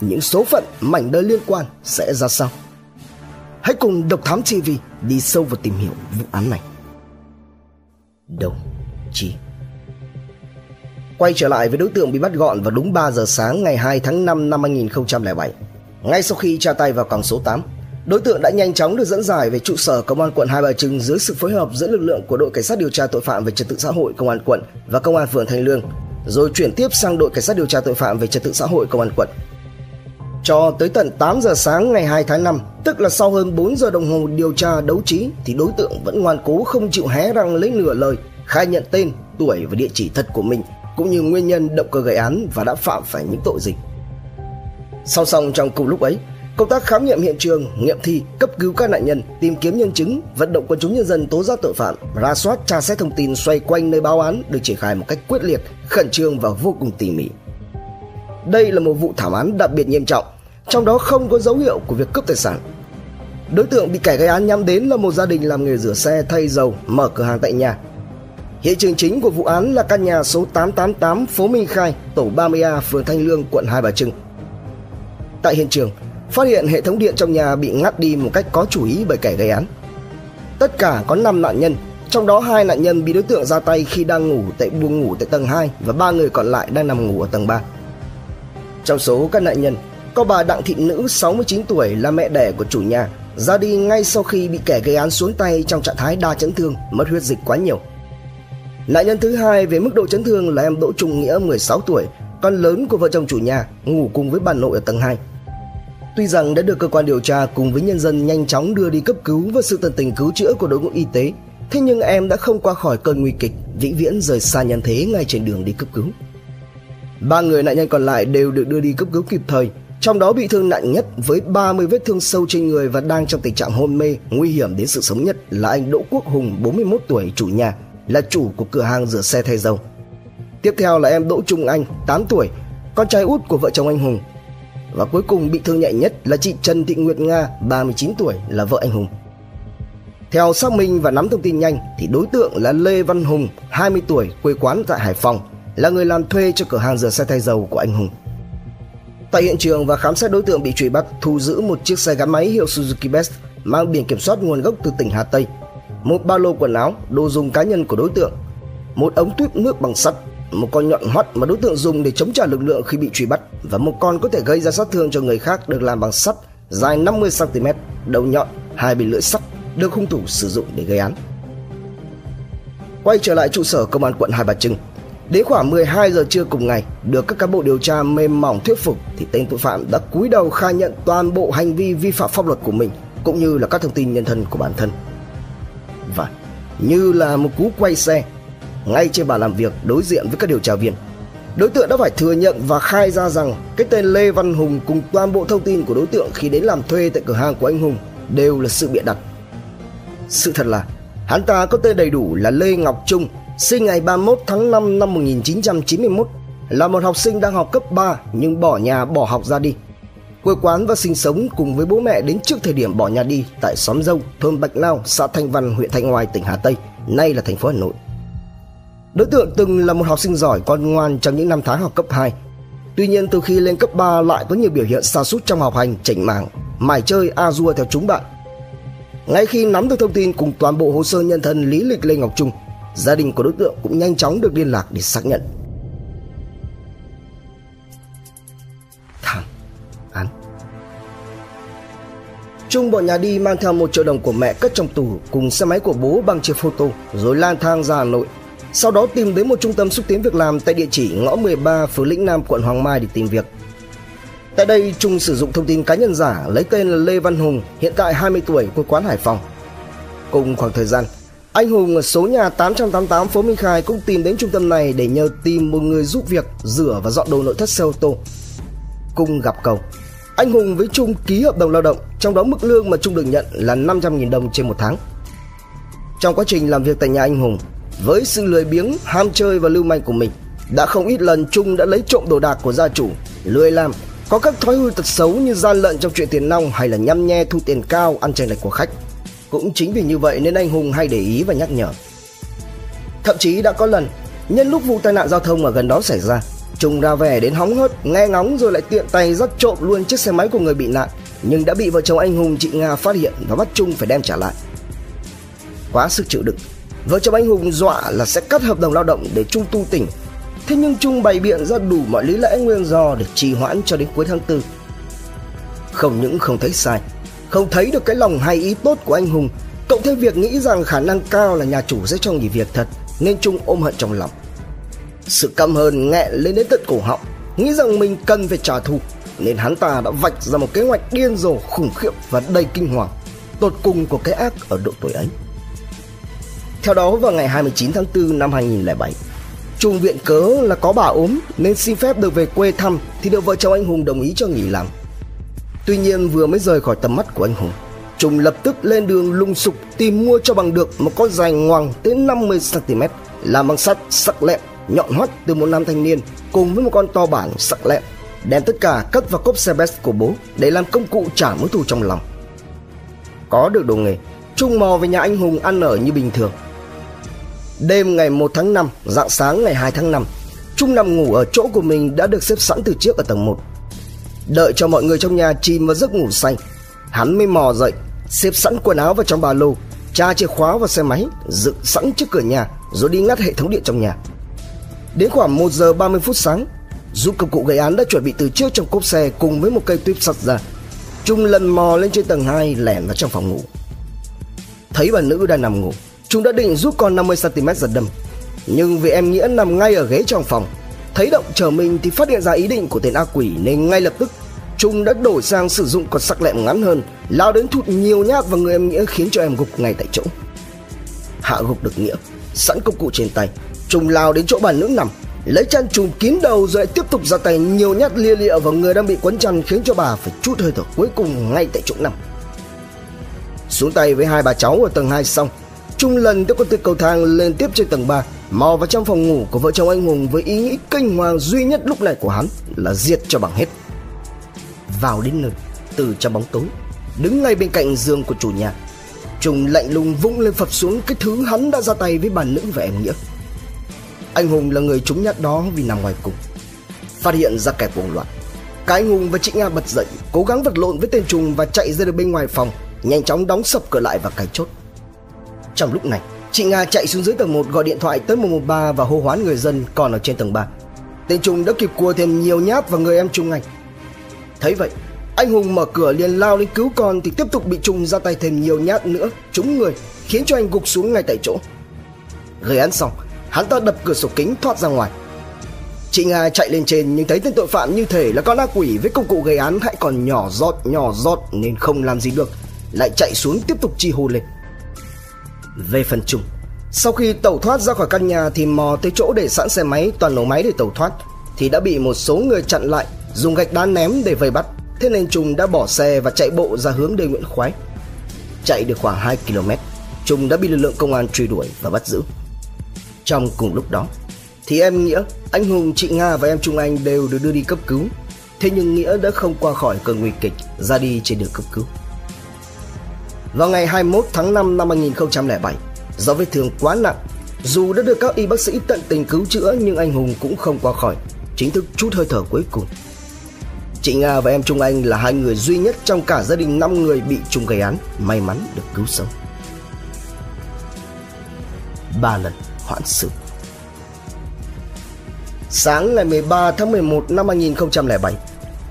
Những số phận mảnh đời liên quan sẽ ra sao? Hãy cùng Độc Thám TV đi sâu vào tìm hiểu vụ án này. Đồng chí Quay trở lại với đối tượng bị bắt gọn vào đúng 3 giờ sáng ngày 2 tháng 5 năm 2007. Ngay sau khi tra tay vào còng số 8, Đối tượng đã nhanh chóng được dẫn giải về trụ sở công an quận Hai Bà Trưng dưới sự phối hợp giữa lực lượng của đội cảnh sát điều tra tội phạm về trật tự xã hội công an quận và công an phường Thanh Lương, rồi chuyển tiếp sang đội cảnh sát điều tra tội phạm về trật tự xã hội công an quận. Cho tới tận 8 giờ sáng ngày 2 tháng 5, tức là sau hơn 4 giờ đồng hồ điều tra đấu trí thì đối tượng vẫn ngoan cố không chịu hé răng lấy nửa lời, khai nhận tên, tuổi và địa chỉ thật của mình cũng như nguyên nhân động cơ gây án và đã phạm phải những tội gì. Sau xong trong cùng lúc ấy, Công tác khám nghiệm hiện trường, nghiệm thi, cấp cứu các nạn nhân, tìm kiếm nhân chứng, vận động quần chúng nhân dân tố giác tội phạm, ra soát tra xét thông tin xoay quanh nơi báo án được triển khai một cách quyết liệt, khẩn trương và vô cùng tỉ mỉ. Đây là một vụ thảm án đặc biệt nghiêm trọng, trong đó không có dấu hiệu của việc cướp tài sản. Đối tượng bị kẻ gây án nhắm đến là một gia đình làm nghề rửa xe thay dầu, mở cửa hàng tại nhà. Hiện trường chính của vụ án là căn nhà số 888 phố Minh Khai, tổ 30A, phường Thanh Lương, quận Hai Bà Trưng. Tại hiện trường, phát hiện hệ thống điện trong nhà bị ngắt đi một cách có chủ ý bởi kẻ gây án. Tất cả có 5 nạn nhân, trong đó hai nạn nhân bị đối tượng ra tay khi đang ngủ tại buồng ngủ tại tầng 2 và ba người còn lại đang nằm ngủ ở tầng 3. Trong số các nạn nhân, có bà Đặng Thị Nữ 69 tuổi là mẹ đẻ của chủ nhà, ra đi ngay sau khi bị kẻ gây án xuống tay trong trạng thái đa chấn thương, mất huyết dịch quá nhiều. Nạn nhân thứ hai về mức độ chấn thương là em Đỗ Trung Nghĩa 16 tuổi, con lớn của vợ chồng chủ nhà, ngủ cùng với bà nội ở tầng 2. Tuy rằng đã được cơ quan điều tra cùng với nhân dân nhanh chóng đưa đi cấp cứu và sự tận tình cứu chữa của đội ngũ y tế, thế nhưng em đã không qua khỏi cơn nguy kịch, vĩnh viễn rời xa nhân thế ngay trên đường đi cấp cứu. Ba người nạn nhân còn lại đều được đưa đi cấp cứu kịp thời, trong đó bị thương nặng nhất với 30 vết thương sâu trên người và đang trong tình trạng hôn mê, nguy hiểm đến sự sống nhất là anh Đỗ Quốc Hùng 41 tuổi chủ nhà, là chủ của cửa hàng rửa xe thay dầu. Tiếp theo là em Đỗ Trung Anh, 8 tuổi, con trai út của vợ chồng anh Hùng, và cuối cùng bị thương nhẹ nhất là chị Trần Thị Nguyệt Nga, 39 tuổi là vợ anh Hùng. Theo xác minh và nắm thông tin nhanh thì đối tượng là Lê Văn Hùng, 20 tuổi, quê quán tại Hải Phòng, là người làm thuê cho cửa hàng rửa xe thay dầu của anh Hùng. Tại hiện trường và khám xét đối tượng bị truy bắt, thu giữ một chiếc xe gắn máy hiệu Suzuki Best mang biển kiểm soát nguồn gốc từ tỉnh Hà Tây, một ba lô quần áo, đồ dùng cá nhân của đối tượng, một ống tuyếp nước bằng sắt, một con nhọn hoắt mà đối tượng dùng để chống trả lực lượng khi bị truy bắt và một con có thể gây ra sát thương cho người khác được làm bằng sắt dài 50 cm, đầu nhọn, hai bên lưỡi sắt được hung thủ sử dụng để gây án. Quay trở lại trụ sở công an quận Hai Bà Trưng, Đến khoảng 12 giờ trưa cùng ngày, được các cán bộ điều tra mềm mỏng thuyết phục thì tên tội phạm đã cúi đầu khai nhận toàn bộ hành vi vi phạm pháp luật của mình cũng như là các thông tin nhân thân của bản thân. Và như là một cú quay xe, ngay trên bàn làm việc đối diện với các điều tra viên, đối tượng đã phải thừa nhận và khai ra rằng cái tên Lê Văn Hùng cùng toàn bộ thông tin của đối tượng khi đến làm thuê tại cửa hàng của anh Hùng đều là sự bịa đặt. Sự thật là hắn ta có tên đầy đủ là Lê Ngọc Trung sinh ngày 31 tháng 5 năm 1991, là một học sinh đang học cấp 3 nhưng bỏ nhà bỏ học ra đi. Quê quán và sinh sống cùng với bố mẹ đến trước thời điểm bỏ nhà đi tại xóm Dâu, thôn Bạch Lao, xã Thanh Văn, huyện Thanh Oai, tỉnh Hà Tây, nay là thành phố Hà Nội. Đối tượng từng là một học sinh giỏi con ngoan trong những năm tháng học cấp 2. Tuy nhiên từ khi lên cấp 3 lại có nhiều biểu hiện sa sút trong học hành, chỉnh mảng, mải chơi a dua theo chúng bạn. Ngay khi nắm được thông tin cùng toàn bộ hồ sơ nhân thân lý lịch Lê Ngọc Trung, gia đình của đối tượng cũng nhanh chóng được liên lạc để xác nhận. Thằng, án Trung bọn nhà đi mang theo một triệu đồng của mẹ cất trong tủ cùng xe máy của bố bằng chiếc photo rồi lang thang ra Hà Nội. Sau đó tìm đến một trung tâm xúc tiến việc làm tại địa chỉ ngõ 13 phường Lĩnh Nam quận Hoàng Mai để tìm việc. Tại đây Trung sử dụng thông tin cá nhân giả lấy tên là Lê Văn Hùng, hiện tại 20 tuổi, quê quán Hải Phòng. Cùng khoảng thời gian, anh Hùng ở số nhà 888 phố Minh Khai cũng tìm đến trung tâm này để nhờ tìm một người giúp việc rửa và dọn đồ nội thất xe ô tô. Cùng gặp cầu, anh Hùng với Trung ký hợp đồng lao động, trong đó mức lương mà Trung được nhận là 500.000 đồng trên một tháng. Trong quá trình làm việc tại nhà anh Hùng, với sự lười biếng, ham chơi và lưu manh của mình, đã không ít lần Trung đã lấy trộm đồ đạc của gia chủ, lười làm, có các thói hư tật xấu như gian lận trong chuyện tiền nong hay là nhăm nhe thu tiền cao ăn chênh lệch của khách. Cũng chính vì như vậy nên anh Hùng hay để ý và nhắc nhở. Thậm chí đã có lần, nhân lúc vụ tai nạn giao thông ở gần đó xảy ra, Trung ra về đến hóng hớt, nghe ngóng rồi lại tiện tay dắt trộm luôn chiếc xe máy của người bị nạn, nhưng đã bị vợ chồng anh Hùng chị Nga phát hiện và bắt Trung phải đem trả lại. Quá sức chịu đựng, vợ chồng anh Hùng dọa là sẽ cắt hợp đồng lao động để Trung tu tỉnh. Thế nhưng Trung bày biện ra đủ mọi lý lẽ nguyên do để trì hoãn cho đến cuối tháng tư. Không những không thấy sai, không thấy được cái lòng hay ý tốt của anh Hùng Cộng thêm việc nghĩ rằng khả năng cao là nhà chủ sẽ cho nghỉ việc thật Nên Trung ôm hận trong lòng Sự căm hờn nghẹn lên đến tận cổ họng Nghĩ rằng mình cần phải trả thù Nên hắn ta đã vạch ra một kế hoạch điên rồ khủng khiếp và đầy kinh hoàng Tột cùng của cái ác ở độ tuổi ấy theo đó vào ngày 29 tháng 4 năm 2007 Trung viện cớ là có bà ốm Nên xin phép được về quê thăm Thì được vợ chồng anh Hùng đồng ý cho nghỉ làm Tuy nhiên vừa mới rời khỏi tầm mắt của anh Hùng Trung lập tức lên đường lung sục tìm mua cho bằng được một con dài ngoằng tới 50cm làm bằng sắt sắc lẹm nhọn hoắt từ một nam thanh niên cùng với một con to bản sắc lẹm đem tất cả cất vào cốp xe best của bố để làm công cụ trả mối thù trong lòng. Có được đồ nghề, Trung mò về nhà anh Hùng ăn ở như bình thường. Đêm ngày 1 tháng 5, dạng sáng ngày 2 tháng 5, Trung nằm ngủ ở chỗ của mình đã được xếp sẵn từ trước ở tầng 1. Đợi cho mọi người trong nhà chìm vào giấc ngủ say Hắn mới mò dậy Xếp sẵn quần áo vào trong ba lô Tra chìa khóa vào xe máy Dựng sẵn trước cửa nhà Rồi đi ngắt hệ thống điện trong nhà. Đến khoảng 1 giờ 30 phút sáng Giúp công cụ gây án đã chuẩn bị từ trước trong cốp xe Cùng với một cây tuyếp sắt ra. Trung lần mò lên trên tầng 2 lẻn vào trong phòng ngủ. Thấy bà nữ đang nằm ngủ chúng đã định rút con 50cm giật đâm. Nhưng vì em Nghĩa nằm ngay ở ghế trong phòng, Thấy động chờ mình thì phát hiện ra ý định của tên ác quỷ Nên ngay lập tức, Trung đã đổi sang sử dụng con sắc lẹm ngắn hơn, Lao đến thụt nhiều nhát vào người em Nghĩa Khiến cho em gục ngay tại chỗ. Hạ gục được Nghĩa, Sẵn công cụ trên tay, Trung lao đến chỗ bà nữ nằm, Lấy chăn trùm kín đầu rồi tiếp tục ra tay nhiều nhát lia lịa vào người đang bị quấn chăn Khiến cho bà phải chút hơi thở cuối cùng ngay tại chỗ nằm. Xuống tay với hai bà cháu ở tầng 2 xong Trung lần theo con từ cầu thang lên tiếp trên tầng 3 Mò vào trong phòng ngủ của vợ chồng anh Hùng Với ý nghĩ kinh hoàng duy nhất lúc này của hắn Là diệt cho bằng hết vào đến nơi từ trong bóng tối đứng ngay bên cạnh giường của chủ nhà trùng lạnh lùng vung lên phập xuống cái thứ hắn đã ra tay với bà nữ và em nghĩa Anh Hùng là người trúng nhát đó vì nằm ngoài cùng. Phát hiện ra kẻ cuồng loạn, cái anh Hùng và chị Nga bật dậy, cố gắng vật lộn với tên trùng và chạy ra được bên ngoài phòng, nhanh chóng đóng sập cửa lại và cài chốt. Trong lúc này, chị Nga chạy xuống dưới tầng 1 gọi điện thoại tới 113 và hô hoán người dân còn ở trên tầng 3. Tên trùng đã kịp cua thêm nhiều nhát vào người em Trung Anh. Thấy vậy, anh Hùng mở cửa liền lao lên cứu con thì tiếp tục bị trùng ra tay thêm nhiều nhát nữa, trúng người, khiến cho anh gục xuống ngay tại chỗ. Gây án xong, hắn ta đập cửa sổ kính thoát ra ngoài. Chị Nga chạy lên trên nhưng thấy tên tội phạm như thể là con ác quỷ với công cụ gây án hãy còn nhỏ giọt nhỏ giọt nên không làm gì được, lại chạy xuống tiếp tục chi hô lên. Về phần Trung, sau khi tẩu thoát ra khỏi căn nhà thì mò tới chỗ để sẵn xe máy toàn nổ máy để tẩu thoát thì đã bị một số người chặn lại dùng gạch đá ném để vây bắt. Thế nên Trung đã bỏ xe và chạy bộ ra hướng đê Nguyễn Khoái. Chạy được khoảng 2 km, Trung đã bị lực lượng công an truy đuổi và bắt giữ. Trong cùng lúc đó, thì em Nghĩa, anh Hùng, chị Nga và em Trung Anh đều được đưa đi cấp cứu. Thế nhưng Nghĩa đã không qua khỏi cơn nguy kịch, ra đi trên đường cấp cứu. Vào ngày 21 tháng 5 năm 2007, do vết thương quá nặng, dù đã được các y bác sĩ tận tình cứu chữa nhưng anh Hùng cũng không qua khỏi, chính thức chút hơi thở cuối cùng. Chị Nga và em Trung Anh là hai người duy nhất trong cả gia đình 5 người bị trùng gây án may mắn được cứu sống. Ba lần hoãn xử Sáng ngày 13 tháng 11 năm 2007,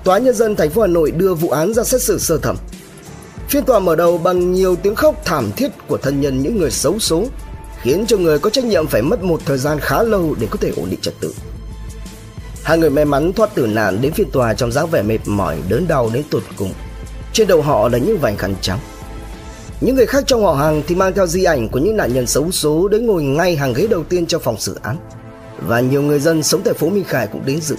Tòa nhân dân thành phố Hà Nội đưa vụ án ra xét xử sơ thẩm. Phiên tòa mở đầu bằng nhiều tiếng khóc thảm thiết của thân nhân những người xấu số, khiến cho người có trách nhiệm phải mất một thời gian khá lâu để có thể ổn định trật tự. Hai người may mắn thoát tử nạn đến phiên tòa trong dáng vẻ mệt mỏi, đớn đau đến tột cùng. Trên đầu họ là những vành khăn trắng. Những người khác trong họ hàng thì mang theo di ảnh của những nạn nhân xấu số đến ngồi ngay hàng ghế đầu tiên trong phòng xử án. Và nhiều người dân sống tại phố Minh Khải cũng đến dự.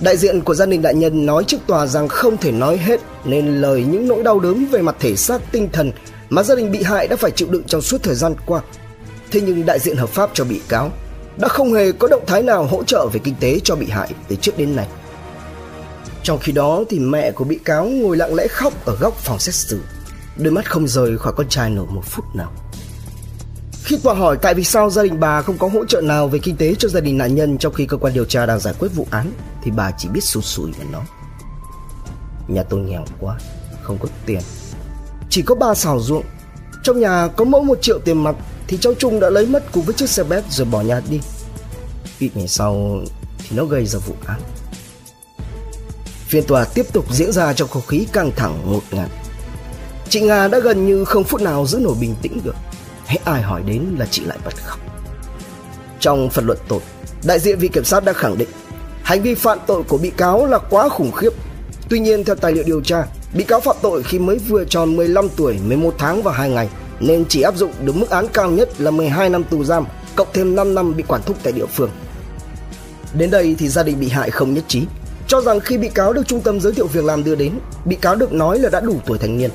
Đại diện của gia đình nạn nhân nói trước tòa rằng không thể nói hết nên lời những nỗi đau đớn về mặt thể xác tinh thần mà gia đình bị hại đã phải chịu đựng trong suốt thời gian qua. Thế nhưng đại diện hợp pháp cho bị cáo đã không hề có động thái nào hỗ trợ về kinh tế cho bị hại từ trước đến nay. Trong khi đó thì mẹ của bị cáo ngồi lặng lẽ khóc ở góc phòng xét xử, đôi mắt không rời khỏi con trai nổi một phút nào. Khi tòa hỏi tại vì sao gia đình bà không có hỗ trợ nào về kinh tế cho gia đình nạn nhân trong khi cơ quan điều tra đang giải quyết vụ án, thì bà chỉ biết sụt sùi và nói. Nhà tôi nghèo quá, không có tiền. Chỉ có ba xào ruộng. Trong nhà có mỗi một triệu tiền mặt thì cháu Trung đã lấy mất cùng với chiếc xe bét rồi bỏ nhà đi. Ít ngày sau thì nó gây ra vụ án. Phiên tòa tiếp tục diễn ra trong không khí căng thẳng ngột ngạt. Chị Nga đã gần như không phút nào giữ nổi bình tĩnh được. Hễ ai hỏi đến là chị lại bật khóc. Trong phần luận tội, đại diện vị kiểm sát đã khẳng định hành vi phạm tội của bị cáo là quá khủng khiếp. Tuy nhiên theo tài liệu điều tra, bị cáo phạm tội khi mới vừa tròn 15 tuổi, 11 tháng và 2 ngày nên chỉ áp dụng được mức án cao nhất là 12 năm tù giam, cộng thêm 5 năm bị quản thúc tại địa phương. Đến đây thì gia đình bị hại không nhất trí, cho rằng khi bị cáo được trung tâm giới thiệu việc làm đưa đến, bị cáo được nói là đã đủ tuổi thành niên.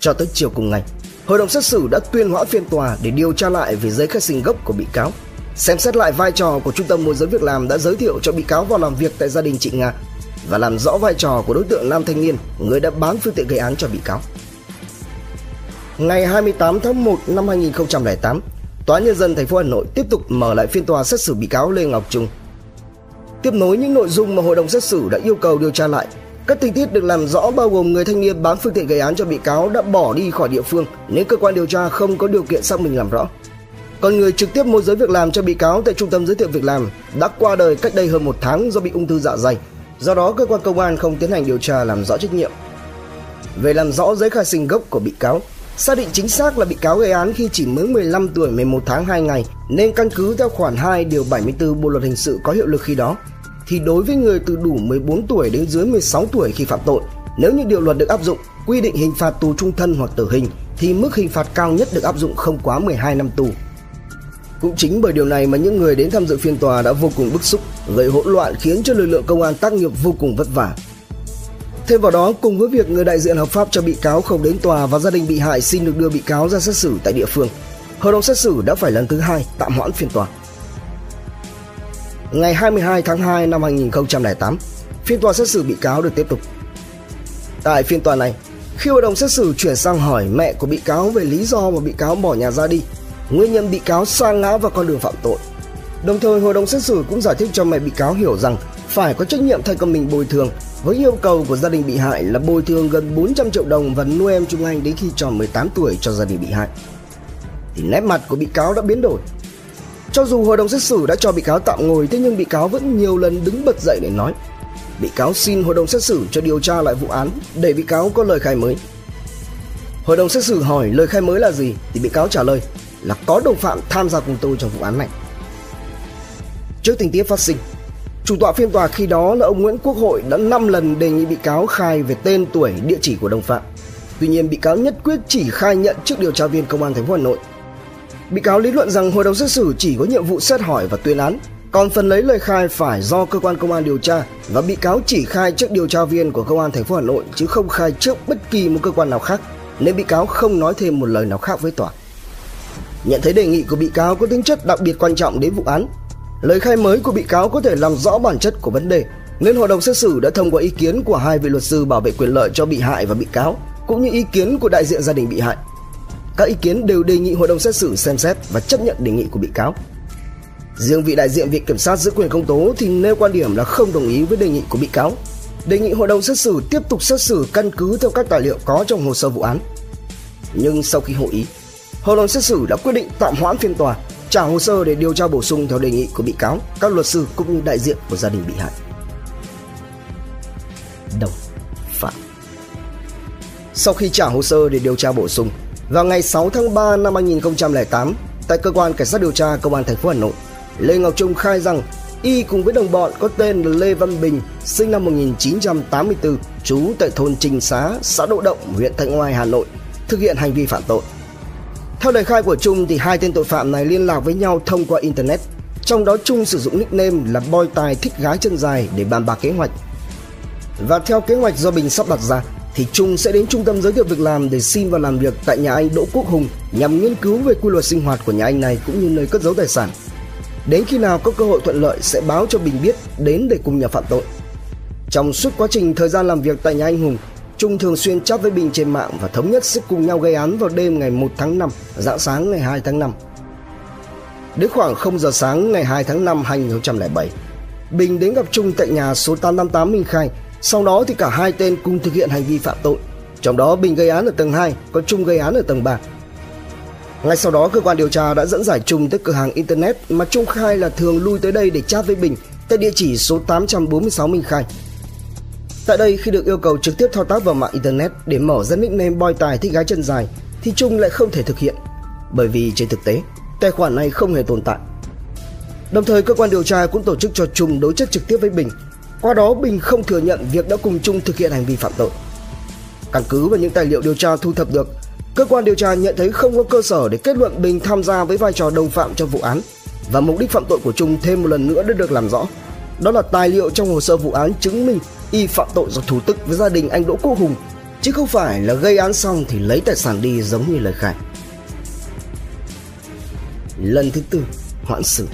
Cho tới chiều cùng ngày, hội đồng xét xử đã tuyên hoãn phiên tòa để điều tra lại về giấy khai sinh gốc của bị cáo, xem xét lại vai trò của trung tâm môi giới việc làm đã giới thiệu cho bị cáo vào làm việc tại gia đình chị Nga và làm rõ vai trò của đối tượng nam thanh niên người đã bán phương tiện gây án cho bị cáo. Ngày 28 tháng 1 năm 2008, Tòa nhân dân thành phố Hà Nội tiếp tục mở lại phiên tòa xét xử bị cáo Lê Ngọc Trung. Tiếp nối những nội dung mà hội đồng xét xử đã yêu cầu điều tra lại, các tình tiết được làm rõ bao gồm người thanh niên bán phương tiện gây án cho bị cáo đã bỏ đi khỏi địa phương nên cơ quan điều tra không có điều kiện xác minh làm rõ. Còn người trực tiếp môi giới việc làm cho bị cáo tại trung tâm giới thiệu việc làm đã qua đời cách đây hơn một tháng do bị ung thư dạ dày. Do đó cơ quan công an không tiến hành điều tra làm rõ trách nhiệm. Về làm rõ giấy khai sinh gốc của bị cáo, Xác định chính xác là bị cáo gây án khi chỉ mới 15 tuổi 11 tháng 2 ngày nên căn cứ theo khoản 2 điều 74 Bộ luật hình sự có hiệu lực khi đó thì đối với người từ đủ 14 tuổi đến dưới 16 tuổi khi phạm tội, nếu như điều luật được áp dụng quy định hình phạt tù trung thân hoặc tử hình thì mức hình phạt cao nhất được áp dụng không quá 12 năm tù. Cũng chính bởi điều này mà những người đến tham dự phiên tòa đã vô cùng bức xúc, gây hỗn loạn khiến cho lực lượng công an tác nghiệp vô cùng vất vả. Thêm vào đó, cùng với việc người đại diện hợp pháp cho bị cáo không đến tòa và gia đình bị hại xin được đưa bị cáo ra xét xử tại địa phương, hội đồng xét xử đã phải lần thứ hai tạm hoãn phiên tòa. Ngày 22 tháng 2 năm 2008, phiên tòa xét xử bị cáo được tiếp tục. Tại phiên tòa này, khi hội đồng xét xử chuyển sang hỏi mẹ của bị cáo về lý do mà bị cáo bỏ nhà ra đi, nguyên nhân bị cáo sa ngã vào con đường phạm tội. Đồng thời hội đồng xét xử cũng giải thích cho mẹ bị cáo hiểu rằng phải có trách nhiệm thay con mình bồi thường với yêu cầu của gia đình bị hại là bồi thường gần 400 triệu đồng và nuôi em Trung Anh đến khi tròn 18 tuổi cho gia đình bị hại. Thì nét mặt của bị cáo đã biến đổi. Cho dù hội đồng xét xử đã cho bị cáo tạm ngồi thế nhưng bị cáo vẫn nhiều lần đứng bật dậy để nói Bị cáo xin hội đồng xét xử cho điều tra lại vụ án để bị cáo có lời khai mới. Hội đồng xét xử hỏi lời khai mới là gì thì bị cáo trả lời là có đồng phạm tham gia cùng tôi trong vụ án này. Trước tình tiết phát sinh, chủ tọa phiên tòa khi đó là ông Nguyễn Quốc Hội đã 5 lần đề nghị bị cáo khai về tên tuổi, địa chỉ của đồng phạm. Tuy nhiên bị cáo nhất quyết chỉ khai nhận trước điều tra viên công an thành phố Hà Nội. Bị cáo lý luận rằng hội đồng xét xử chỉ có nhiệm vụ xét hỏi và tuyên án, còn phần lấy lời khai phải do cơ quan công an điều tra và bị cáo chỉ khai trước điều tra viên của công an thành phố Hà Nội chứ không khai trước bất kỳ một cơ quan nào khác, nên bị cáo không nói thêm một lời nào khác với tòa. Nhận thấy đề nghị của bị cáo có tính chất đặc biệt quan trọng đến vụ án, lời khai mới của bị cáo có thể làm rõ bản chất của vấn đề, nên hội đồng xét xử đã thông qua ý kiến của hai vị luật sư bảo vệ quyền lợi cho bị hại và bị cáo, cũng như ý kiến của đại diện gia đình bị hại. Các ý kiến đều đề nghị hội đồng xét xử xem xét và chấp nhận đề nghị của bị cáo. Riêng vị đại diện Viện Kiểm sát giữ quyền công tố thì nêu quan điểm là không đồng ý với đề nghị của bị cáo, đề nghị hội đồng xét xử tiếp tục xét xử căn cứ theo các tài liệu có trong hồ sơ vụ án. Nhưng sau khi hội ý, hội đồng xét xử đã quyết định tạm hoãn phiên tòa, trả hồ sơ để điều tra bổ sung theo đề nghị của bị cáo, các luật sư cũng như đại diện của gia đình bị hại. Đồng phạm Sau khi trả hồ sơ để điều tra bổ sung, vào ngày 6 tháng 3 năm 2008, tại cơ quan cảnh sát điều tra công an thành phố Hà Nội, Lê Ngọc Trung khai rằng y cùng với đồng bọn có tên là Lê Văn Bình, sinh năm 1984, trú tại thôn Trình Xá, xã Độ Động, huyện Thanh Oai, Hà Nội, thực hiện hành vi phạm tội. Theo lời khai của Trung thì hai tên tội phạm này liên lạc với nhau thông qua internet. Trong đó Trung sử dụng nickname là Boy Tài thích gái chân dài để bàn bạc kế hoạch. Và theo kế hoạch do Bình sắp đặt ra thì Trung sẽ đến trung tâm giới thiệu việc làm để xin vào làm việc tại nhà anh Đỗ Quốc Hùng nhằm nghiên cứu về quy luật sinh hoạt của nhà anh này cũng như nơi cất giấu tài sản. Đến khi nào có cơ hội thuận lợi sẽ báo cho Bình biết đến để cùng nhà phạm tội. Trong suốt quá trình thời gian làm việc tại nhà anh Hùng, Trung thường xuyên chat với Bình trên mạng và thống nhất sẽ cùng nhau gây án vào đêm ngày 1 tháng 5, dạng sáng ngày 2 tháng 5. Đến khoảng 0 giờ sáng ngày 2 tháng 5 2007, Bình đến gặp Trung tại nhà số 888 Minh Khai, sau đó thì cả hai tên cùng thực hiện hành vi phạm tội. Trong đó Bình gây án ở tầng 2, còn Trung gây án ở tầng 3. Ngay sau đó cơ quan điều tra đã dẫn giải Trung tới cửa hàng internet mà Trung khai là thường lui tới đây để chat với Bình tại địa chỉ số 846 Minh Khai. Tại đây khi được yêu cầu trực tiếp thao tác vào mạng internet để mở ra nickname boy tài thích gái chân dài thì Trung lại không thể thực hiện bởi vì trên thực tế tài khoản này không hề tồn tại. Đồng thời cơ quan điều tra cũng tổ chức cho Trung đối chất trực tiếp với Bình. Qua đó Bình không thừa nhận việc đã cùng Trung thực hiện hành vi phạm tội. Căn cứ vào những tài liệu điều tra thu thập được, cơ quan điều tra nhận thấy không có cơ sở để kết luận Bình tham gia với vai trò đồng phạm trong vụ án và mục đích phạm tội của Trung thêm một lần nữa đã được làm rõ. Đó là tài liệu trong hồ sơ vụ án chứng minh y phạm tội do thủ tức với gia đình anh Đỗ Quốc Hùng chứ không phải là gây án xong thì lấy tài sản đi giống như lời khai. Lần thứ tư, hoãn xử.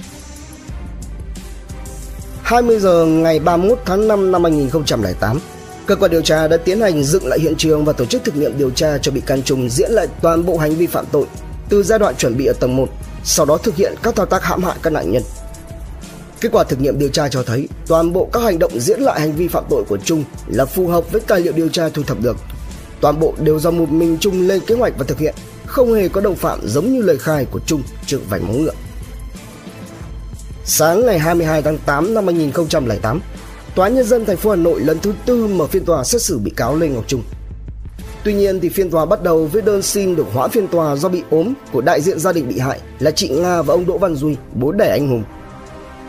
20 giờ ngày 31 tháng 5 năm 2008, cơ quan điều tra đã tiến hành dựng lại hiện trường và tổ chức thực nghiệm điều tra cho bị can Trung diễn lại toàn bộ hành vi phạm tội từ giai đoạn chuẩn bị ở tầng 1, sau đó thực hiện các thao tác hãm hại các nạn nhân. Kết quả thực nghiệm điều tra cho thấy toàn bộ các hành động diễn lại hành vi phạm tội của Trung là phù hợp với tài liệu điều tra thu thập được. Toàn bộ đều do một mình Trung lên kế hoạch và thực hiện, không hề có đồng phạm giống như lời khai của Trung trước vành móng ngựa. Sáng ngày 22 tháng 8 năm 2008, Tòa nhân dân thành phố Hà Nội lần thứ tư mở phiên tòa xét xử bị cáo Lê Ngọc Trung. Tuy nhiên thì phiên tòa bắt đầu với đơn xin được hoãn phiên tòa do bị ốm của đại diện gia đình bị hại là chị Nga và ông Đỗ Văn Duy, bố đẻ anh Hùng.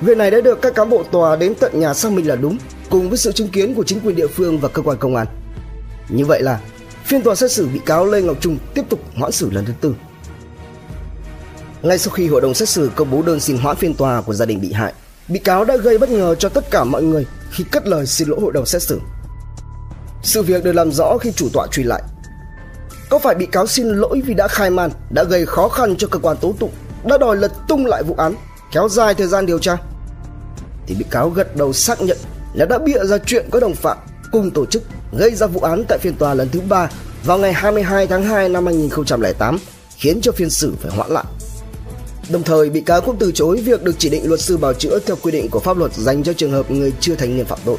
Việc này đã được các cán bộ tòa đến tận nhà xác minh là đúng, cùng với sự chứng kiến của chính quyền địa phương và cơ quan công an. Như vậy là phiên tòa xét xử bị cáo Lê Ngọc Trung tiếp tục hoãn xử lần thứ tư. Ngay sau khi hội đồng xét xử công bố đơn xin hoãn phiên tòa của gia đình bị hại, bị cáo đã gây bất ngờ cho tất cả mọi người khi cất lời xin lỗi hội đồng xét xử. Sự việc được làm rõ khi chủ tọa truy lại. Có phải bị cáo xin lỗi vì đã khai man, đã gây khó khăn cho cơ quan tố tụng, đã đòi lật tung lại vụ án kéo dài thời gian điều tra thì bị cáo gật đầu xác nhận là đã bịa ra chuyện có đồng phạm cùng tổ chức gây ra vụ án tại phiên tòa lần thứ ba vào ngày 22 tháng 2 năm 2008 khiến cho phiên xử phải hoãn lại. Đồng thời, bị cáo cũng từ chối việc được chỉ định luật sư bào chữa theo quy định của pháp luật dành cho trường hợp người chưa thành niên phạm tội.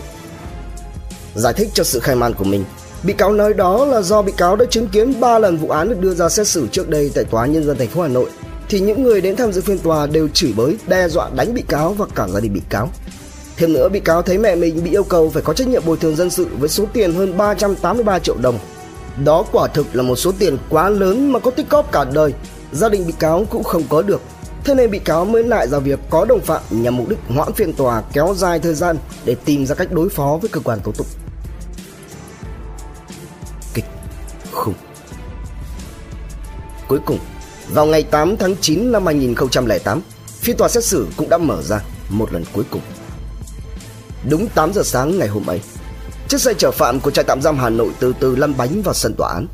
Giải thích cho sự khai man của mình, bị cáo nói đó là do bị cáo đã chứng kiến 3 lần vụ án được đưa ra xét xử trước đây tại tòa nhân dân thành phố Hà Nội thì những người đến tham dự phiên tòa đều chửi bới, đe dọa đánh bị cáo và cả gia đình bị cáo. Thêm nữa, bị cáo thấy mẹ mình bị yêu cầu phải có trách nhiệm bồi thường dân sự với số tiền hơn 383 triệu đồng. Đó quả thực là một số tiền quá lớn mà có tích góp cả đời, gia đình bị cáo cũng không có được. Thế nên bị cáo mới lại ra việc có đồng phạm nhằm mục đích hoãn phiên tòa kéo dài thời gian để tìm ra cách đối phó với cơ quan tố tụng. Kịch khủng Cuối cùng, vào ngày 8 tháng 9 năm 2008, phiên tòa xét xử cũng đã mở ra một lần cuối cùng. Đúng 8 giờ sáng ngày hôm ấy, chiếc xe chở phạm của trại tạm giam Hà Nội từ từ lăn bánh vào sân tòa án.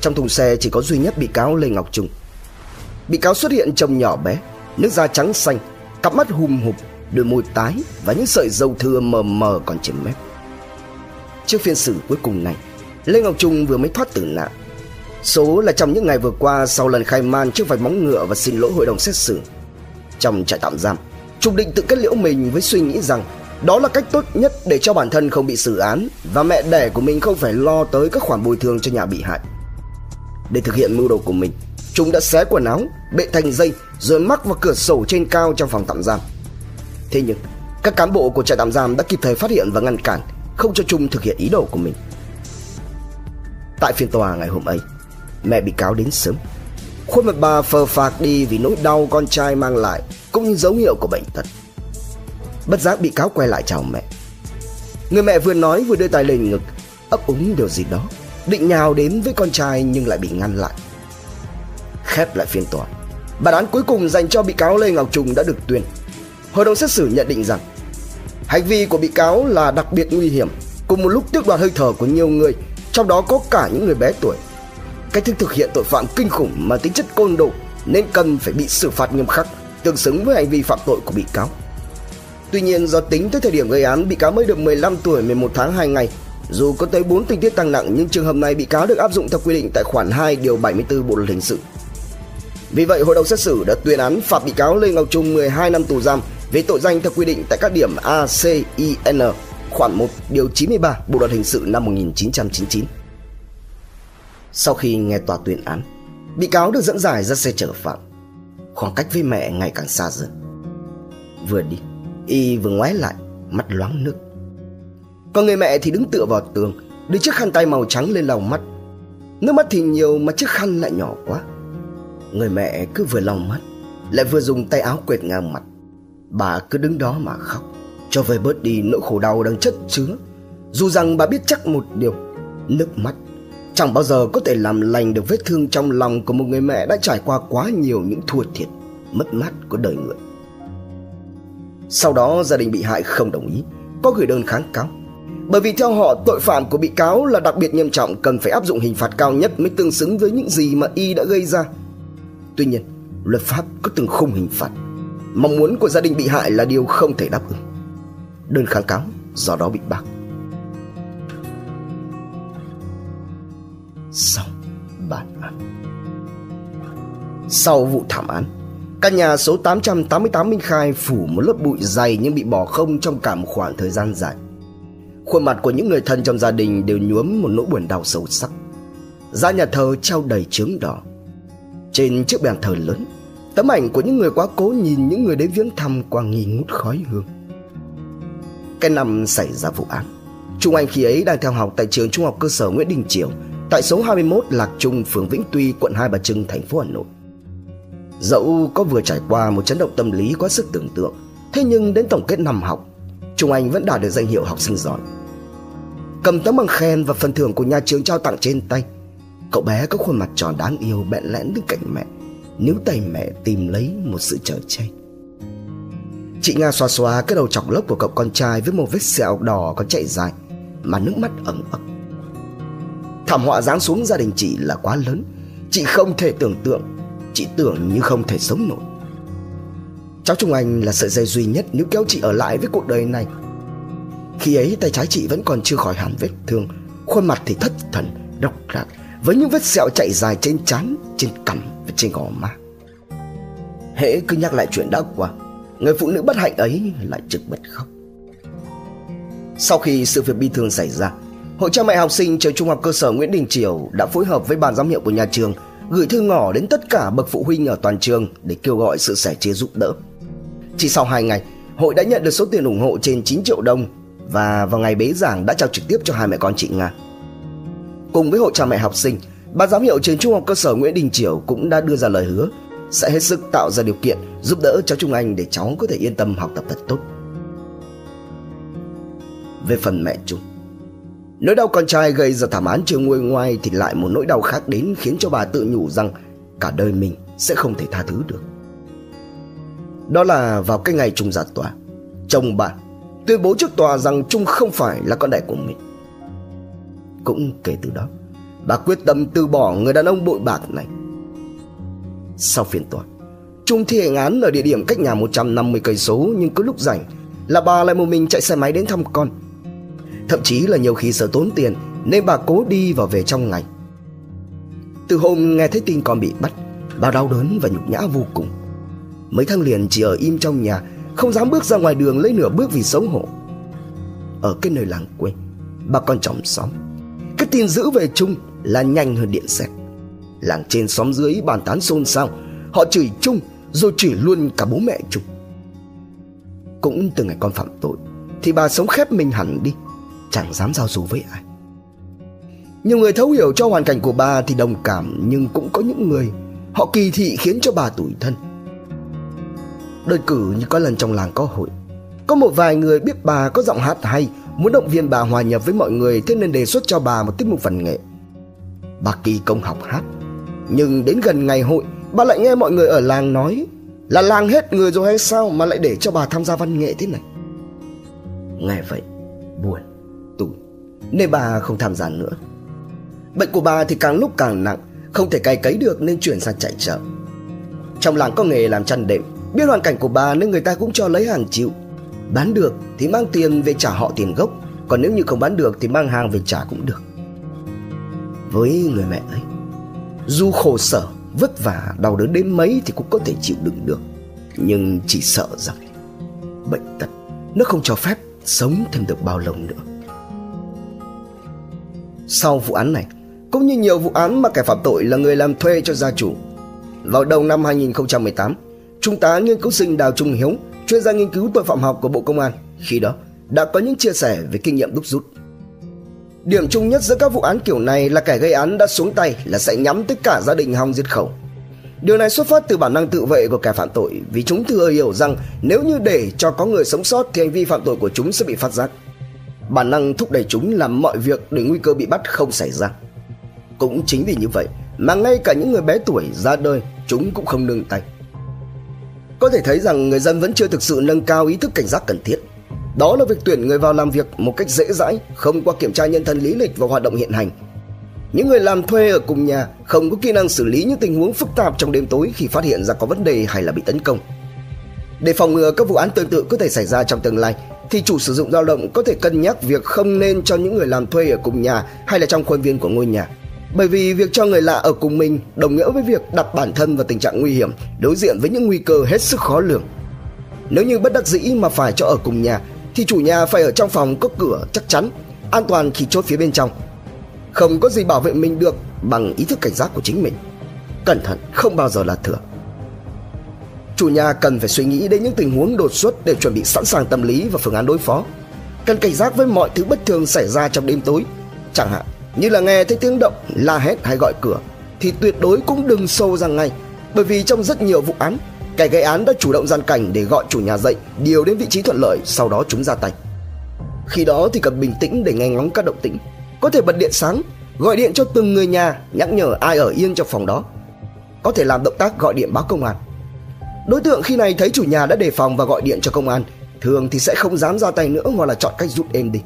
Trong thùng xe chỉ có duy nhất bị cáo Lê Ngọc Trung. Bị cáo xuất hiện trông nhỏ bé, nước da trắng xanh, cặp mắt hùm hụp, đôi môi tái và những sợi râu thưa mờ mờ còn trên mép. Trước phiên xử cuối cùng này, Lê Ngọc Trung vừa mới thoát tử nạn. Số là trong những ngày vừa qua sau lần khai man trước vạch móng ngựa và xin lỗi hội đồng xét xử. Trong trại tạm giam, Trung định tự kết liễu mình với suy nghĩ rằng đó là cách tốt nhất để cho bản thân không bị xử án và mẹ đẻ của mình không phải lo tới các khoản bồi thường cho nhà bị hại. Để thực hiện mưu đồ của mình, chúng đã xé quần áo, bệ thành dây rồi mắc vào cửa sổ trên cao trong phòng tạm giam. Thế nhưng, các cán bộ của trại tạm giam đã kịp thời phát hiện và ngăn cản, không cho Trung thực hiện ý đồ của mình. Tại phiên tòa ngày hôm ấy, mẹ bị cáo đến sớm. Khuôn mặt bà phờ phạc đi vì nỗi đau con trai mang lại, cũng như dấu hiệu của bệnh tật. Bất giác bị cáo quay lại chào mẹ Người mẹ vừa nói vừa đưa tay lên ngực ấp úng điều gì đó Định nhào đến với con trai nhưng lại bị ngăn lại Khép lại phiên tòa. Bản án cuối cùng dành cho bị cáo Lê Ngọc Trùng đã được tuyên. Hội đồng xét xử nhận định rằng, Hành vi của bị cáo là đặc biệt nguy hiểm, Cùng một lúc tước đoạt hơi thở của nhiều người, Trong đó có cả những người bé tuổi. Cách thức thực hiện tội phạm kinh khủng mà tính chất côn đồ Nên cần phải bị xử phạt nghiêm khắc, Tương xứng với hành vi phạm tội của bị cáo. Tuy nhiên, do tính tới thời điểm gây án, bị cáo mới được 15 tuổi 11 tháng 2 ngày. Dù có tới 4 tình tiết tăng nặng, nhưng trường hợp này bị cáo được áp dụng theo quy định tại khoản 2 điều 74 Bộ luật hình sự. Vì vậy, hội đồng xét xử đã tuyên án phạt bị cáo Lê Ngọc Trung 12 năm tù giam về tội danh theo quy định tại các điểm A, C, I, N, khoản 1 điều 93 Bộ luật hình sự năm 1999. Sau khi nghe tòa tuyên án, bị cáo được dẫn giải ra xe chở phạm. Khoảng cách với mẹ ngày càng xa dần. Vừa đi, Y vừa ngoái lại Mắt loáng nước Còn người mẹ thì đứng tựa vào tường Đưa chiếc khăn tay màu trắng lên lòng mắt Nước mắt thì nhiều mà chiếc khăn lại nhỏ quá Người mẹ cứ vừa lòng mắt Lại vừa dùng tay áo quệt ngang mặt Bà cứ đứng đó mà khóc Cho vơi bớt đi nỗi khổ đau đang chất chứa Dù rằng bà biết chắc một điều Nước mắt Chẳng bao giờ có thể làm lành được vết thương trong lòng Của một người mẹ đã trải qua quá nhiều những thua thiệt Mất mát của đời người sau đó gia đình bị hại không đồng ý, có gửi đơn kháng cáo. Bởi vì theo họ tội phạm của bị cáo là đặc biệt nghiêm trọng cần phải áp dụng hình phạt cao nhất mới tương xứng với những gì mà y đã gây ra. Tuy nhiên, luật pháp có từng khung hình phạt. Mong muốn của gia đình bị hại là điều không thể đáp ứng. Đơn kháng cáo do đó bị bác. Sau bản án Sau vụ thảm án Căn nhà số 888 Minh Khai phủ một lớp bụi dày nhưng bị bỏ không trong cả một khoảng thời gian dài. Khuôn mặt của những người thân trong gia đình đều nhuốm một nỗi buồn đau sâu sắc. Ra nhà thờ treo đầy trướng đỏ. Trên chiếc bàn thờ lớn, tấm ảnh của những người quá cố nhìn những người đến viếng thăm qua nghi ngút khói hương. Cái năm xảy ra vụ án, Trung Anh khi ấy đang theo học tại trường Trung học cơ sở Nguyễn Đình Chiểu, tại số 21 Lạc Trung, phường Vĩnh Tuy, quận Hai Bà Trưng, thành phố Hà Nội. Dẫu có vừa trải qua một chấn động tâm lý quá sức tưởng tượng Thế nhưng đến tổng kết năm học Trung Anh vẫn đạt được danh hiệu học sinh giỏi Cầm tấm bằng khen và phần thưởng của nhà trường trao tặng trên tay Cậu bé có khuôn mặt tròn đáng yêu bẹn lẽn đứng cạnh mẹ. Níu tay mẹ tìm lấy một sự trở che. Chị Nga xoa xoa cái đầu chọc lốc của cậu con trai Với một vết sẹo đỏ còn chạy dài, Mà nước mắt ẩm ẩm. Thảm họa giáng xuống gia đình chị là quá lớn. Chị không thể tưởng tượng, Chị tưởng như không thể sống nổi. Cháu Trung Anh là sợi dây duy nhất Nếu kéo chị ở lại với cuộc đời này. Khi ấy tay trái chị vẫn còn chưa khỏi hẳn vết thương, Khuôn mặt thì thất thần, Độc rạc với những vết sẹo chạy dài trên trán Trên cằm và trên gò má Hễ cứ nhắc lại chuyện đã qua Người phụ nữ bất hạnh ấy lại trực bật khóc Sau khi sự việc bi thương xảy ra Hội cha mẹ học sinh trường trung học cơ sở Nguyễn Đình Triều đã phối hợp với ban giám hiệu của nhà trường gửi thư ngỏ đến tất cả bậc phụ huynh ở toàn trường để kêu gọi sự sẻ chia giúp đỡ. Chỉ sau 2 ngày, hội đã nhận được số tiền ủng hộ trên 9 triệu đồng và vào ngày bế giảng đã trao trực tiếp cho hai mẹ con chị Nga. Cùng với hội cha mẹ học sinh, ban giám hiệu trường trung học cơ sở Nguyễn Đình Chiểu cũng đã đưa ra lời hứa sẽ hết sức tạo ra điều kiện giúp đỡ cháu Trung Anh để cháu có thể yên tâm học tập thật tốt. Về phần mẹ Trung, Nỗi đau con trai gây ra thảm án chưa nguôi ngoai thì lại một nỗi đau khác đến khiến cho bà tự nhủ rằng cả đời mình sẽ không thể tha thứ được. Đó là vào cái ngày Trung ra tòa, chồng bà tuyên bố trước tòa rằng Trung không phải là con đẻ của mình. Cũng kể từ đó, bà quyết tâm từ bỏ người đàn ông bội bạc này. Sau phiên tòa, Trung thi hành án ở địa điểm cách nhà 150 cây số nhưng cứ lúc rảnh là bà lại một mình chạy xe máy đến thăm con. Thậm chí là nhiều khi sợ tốn tiền Nên bà cố đi và về trong ngày. Từ hôm nghe thấy tin con bị bắt Bà đau đớn và nhục nhã vô cùng. Mấy tháng liền chỉ ở im trong nhà Không dám bước ra ngoài đường lấy nửa bước vì xấu hổ. Ở cái nơi làng quê Bà con chồng xóm tin giữ về chung là nhanh hơn điện xét Làng trên xóm dưới bàn tán xôn xao, Họ chửi chung Rồi chửi luôn cả bố mẹ chung Cũng từ ngày con phạm tội Thì bà sống khép mình hẳn đi, chẳng dám giao du với ai. Nhiều người thấu hiểu cho hoàn cảnh của bà thì đồng cảm, nhưng cũng có những người họ kỳ thị khiến cho bà tủi thân. Đơn cử như có lần trong làng có hội, có một vài người biết bà có giọng hát hay muốn động viên bà hòa nhập với mọi người thế nên đề xuất cho bà một tiết mục văn nghệ bà kỳ công học hát nhưng đến gần ngày hội bà lại nghe mọi người ở làng nói là làng hết người rồi hay sao mà lại để cho bà tham gia văn nghệ thế này nghe vậy buồn nên bà không tham gia nữa. Bệnh của bà thì càng lúc càng nặng, không thể cày cấy được nên chuyển sang chạy chợ. Trong làng có nghề làm chăn đệm, biết hoàn cảnh của bà nên người ta cũng cho lấy hàng chịu. Bán được thì mang tiền về trả họ tiền gốc, còn nếu như không bán được thì mang hàng về trả cũng được. Với người mẹ ấy, dù khổ sở, vất vả, đau đớn đến mấy thì cũng có thể chịu đựng được. Nhưng chỉ sợ rằng bệnh tật nó không cho phép sống thêm được bao lâu nữa. Sau vụ án này, cũng như nhiều vụ án mà kẻ phạm tội là người làm thuê cho gia chủ. Vào đầu năm 2018, Trung tá nghiên cứu sinh Đào Trung Hiếu, chuyên gia nghiên cứu tội phạm học của Bộ Công an, khi đó đã có những chia sẻ về kinh nghiệm đúc rút. Điểm chung nhất giữa các vụ án kiểu này là kẻ gây án đã xuống tay là sẽ nhắm tới cả gia đình hòng diệt khẩu. Điều này xuất phát từ bản năng tự vệ của kẻ phạm tội vì chúng thừa hiểu rằng nếu như để cho có người sống sót thì hành vi phạm tội của chúng sẽ bị phát giác bản năng thúc đẩy chúng làm mọi việc để nguy cơ bị bắt không xảy ra. Cũng chính vì như vậy mà ngay cả những người bé tuổi ra đời chúng cũng không nương tay. Có thể thấy rằng người dân vẫn chưa thực sự nâng cao ý thức cảnh giác cần thiết. Đó là việc tuyển người vào làm việc một cách dễ dãi, không qua kiểm tra nhân thân lý lịch và hoạt động hiện hành. Những người làm thuê ở cùng nhà không có kỹ năng xử lý những tình huống phức tạp trong đêm tối khi phát hiện ra có vấn đề hay là bị tấn công. Để phòng ngừa các vụ án tương tự có thể xảy ra trong tương lai, thì chủ sử dụng lao động có thể cân nhắc việc không nên cho những người làm thuê ở cùng nhà hay là trong khuôn viên của ngôi nhà. Bởi vì việc cho người lạ ở cùng mình đồng nghĩa với việc đặt bản thân vào tình trạng nguy hiểm, đối diện với những nguy cơ hết sức khó lường. Nếu như bất đắc dĩ mà phải cho ở cùng nhà thì chủ nhà phải ở trong phòng có cửa chắc chắn, an toàn khi chốt phía bên trong. Không có gì bảo vệ mình được bằng ý thức cảnh giác của chính mình. Cẩn thận không bao giờ là thừa chủ nhà cần phải suy nghĩ đến những tình huống đột xuất để chuẩn bị sẵn sàng tâm lý và phương án đối phó. Cần cảnh giác với mọi thứ bất thường xảy ra trong đêm tối. Chẳng hạn như là nghe thấy tiếng động, la hét hay gọi cửa thì tuyệt đối cũng đừng sâu ra ngay. Bởi vì trong rất nhiều vụ án, kẻ gây án đã chủ động gian cảnh để gọi chủ nhà dậy, điều đến vị trí thuận lợi, sau đó chúng ra tay. Khi đó thì cần bình tĩnh để nghe ngóng các động tĩnh. Có thể bật điện sáng, gọi điện cho từng người nhà, nhắc nhở ai ở yên trong phòng đó. Có thể làm động tác gọi điện báo công an Đối tượng khi này thấy chủ nhà đã đề phòng và gọi điện cho công an, thường thì sẽ không dám ra tay nữa hoặc là chọn cách rút êm đi.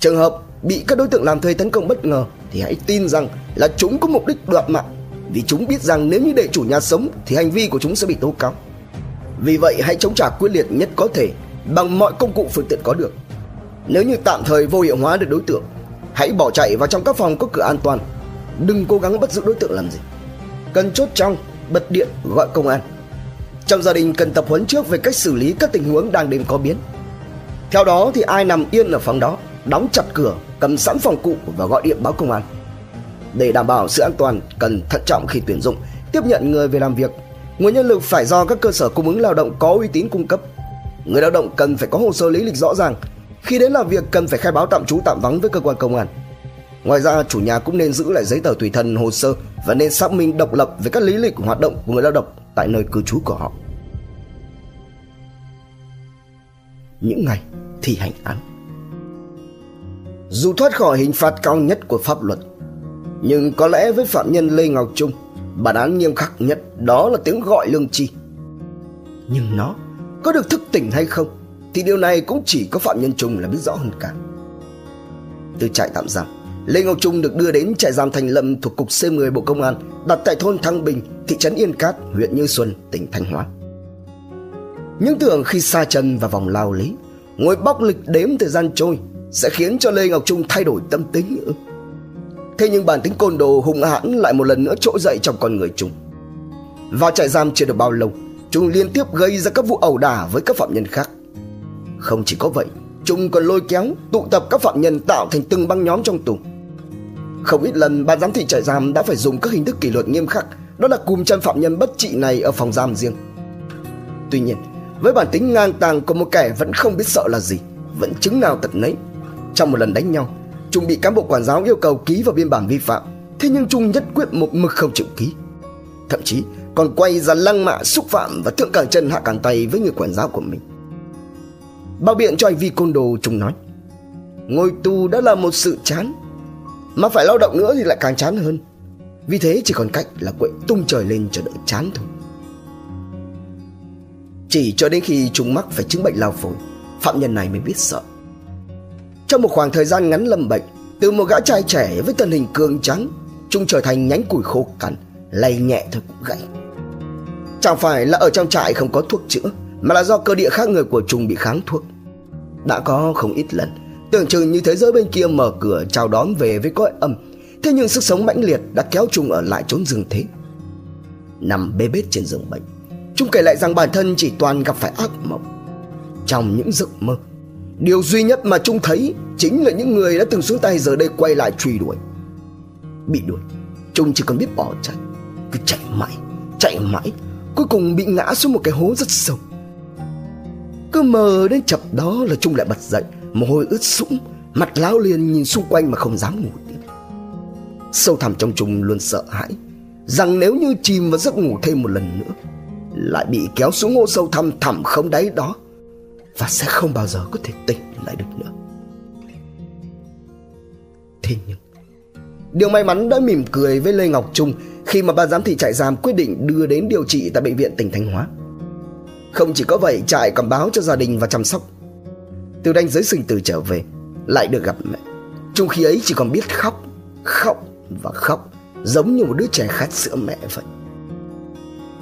Trường hợp bị các đối tượng làm thuê tấn công bất ngờ thì hãy tin rằng là chúng có mục đích đoạt mạng vì chúng biết rằng nếu như để chủ nhà sống thì hành vi của chúng sẽ bị tố cáo. Vì vậy hãy chống trả quyết liệt nhất có thể bằng mọi công cụ phương tiện có được. Nếu như tạm thời vô hiệu hóa được đối tượng, hãy bỏ chạy vào trong các phòng có cửa an toàn. Đừng cố gắng bắt giữ đối tượng làm gì. Cần chốt trong, bật điện, gọi công an Trong gia đình cần tập huấn trước về cách xử lý các tình huống đang đêm có biến. Theo đó thì ai nằm yên ở phòng đó, đóng chặt cửa, cầm sẵn phòng cụ và gọi điện báo công an. Để đảm bảo sự an toàn, cần thận trọng khi tuyển dụng, tiếp nhận người về làm việc. Nguồn nhân lực phải do các cơ sở cung ứng lao động có uy tín cung cấp. Người lao động cần phải có hồ sơ lý lịch rõ ràng. Khi đến làm việc cần phải khai báo tạm trú tạm vắng với cơ quan công an. Ngoài ra, chủ nhà cũng nên giữ lại giấy tờ tùy thân hồ sơ và nên xác minh độc lập về các lý lịch hoạt động của người lao động tại nơi cư trú của họ. Những ngày thi hành án dù thoát khỏi hình phạt cao nhất của pháp luật Nhưng có lẽ với phạm nhân Lê Ngọc Trung Bản án nghiêm khắc nhất đó là tiếng gọi lương tri Nhưng nó có được thức tỉnh hay không Thì điều này cũng chỉ có phạm nhân Trung là biết rõ hơn cả Từ trại tạm giam Lê Ngọc Trung được đưa đến trại giam Thành Lâm thuộc cục C10 Bộ Công an đặt tại thôn Thăng Bình, thị trấn Yên Cát, huyện Như Xuân, tỉnh Thanh Hóa. Những tưởng khi xa chân vào vòng lao lý, ngồi bóc lịch đếm thời gian trôi sẽ khiến cho Lê Ngọc Trung thay đổi tâm tính nữa. Thế nhưng bản tính côn đồ hung hãn lại một lần nữa trỗi dậy trong con người Trung. Vào trại giam chưa được bao lâu, Trung liên tiếp gây ra các vụ ẩu đả với các phạm nhân khác. Không chỉ có vậy, Trung còn lôi kéo, tụ tập các phạm nhân tạo thành từng băng nhóm trong tù. Không ít lần ban giám thị trại giam đã phải dùng các hình thức kỷ luật nghiêm khắc, đó là cùm chân phạm nhân bất trị này ở phòng giam riêng. Tuy nhiên, với bản tính ngang tàng của một kẻ vẫn không biết sợ là gì, vẫn chứng nào tật nấy. Trong một lần đánh nhau, Trung bị cán bộ quản giáo yêu cầu ký vào biên bản vi phạm, thế nhưng Trung nhất quyết một mực không chịu ký. Thậm chí còn quay ra lăng mạ xúc phạm và thượng càng chân hạ càng tay với người quản giáo của mình. Bao biện cho hành vi côn đồ Trung nói. Ngồi tù đã là một sự chán Mà phải lao động nữa thì lại càng chán hơn. Vì thế chỉ còn cách là quậy tung trời lên cho đỡ chán thôi. Chỉ cho đến khi Trung mắc phải chứng bệnh lao phổi Phạm nhân này mới biết sợ. Trong một khoảng thời gian ngắn lâm bệnh Từ một gã trai trẻ với thân hình cường trắng Trung trở thành nhánh củi khô cằn Lay nhẹ thôi cũng gãy Chẳng phải là ở trong trại không có thuốc chữa mà là do cơ địa khác người của Trung bị kháng thuốc. Đã có không ít lần, tưởng chừng như thế giới bên kia mở cửa chào đón về với cõi âm, thế nhưng sức sống mãnh liệt đã kéo Trung ở lại trốn rừng thế. Nằm bê bết trên giường bệnh, Trung kể lại rằng bản thân chỉ toàn gặp phải ác mộng. Trong những giấc mơ, điều duy nhất mà Trung thấy chính là những người đã từng xuống tay giờ đây quay lại truy đuổi. Bị đuổi, Trung chỉ còn biết bỏ chạy, cứ chạy mãi, chạy mãi, cuối cùng bị ngã xuống một cái hố rất sâu cứ mờ đến chập đó là Trung lại bật dậy Mồ hôi ướt sũng Mặt láo liền nhìn xung quanh mà không dám ngủ tiếp Sâu thẳm trong Trung luôn sợ hãi Rằng nếu như chìm vào giấc ngủ thêm một lần nữa Lại bị kéo xuống hố sâu thẳm thẳm không đáy đó và sẽ không bao giờ có thể tỉnh lại được nữa. Thế nhưng, Điều may mắn đã mỉm cười với Lê Ngọc Trung Khi mà ban giám thị trại giam quyết định đưa đến điều trị tại bệnh viện tỉnh Thanh Hóa. Không chỉ có vậy, trại còn báo cho gia đình và chăm sóc. Từ đánh giới sinh tử trở về, Lại được gặp mẹ. Trong khi ấy chỉ còn biết khóc Khóc và khóc, Giống như một đứa trẻ khát sữa mẹ vậy.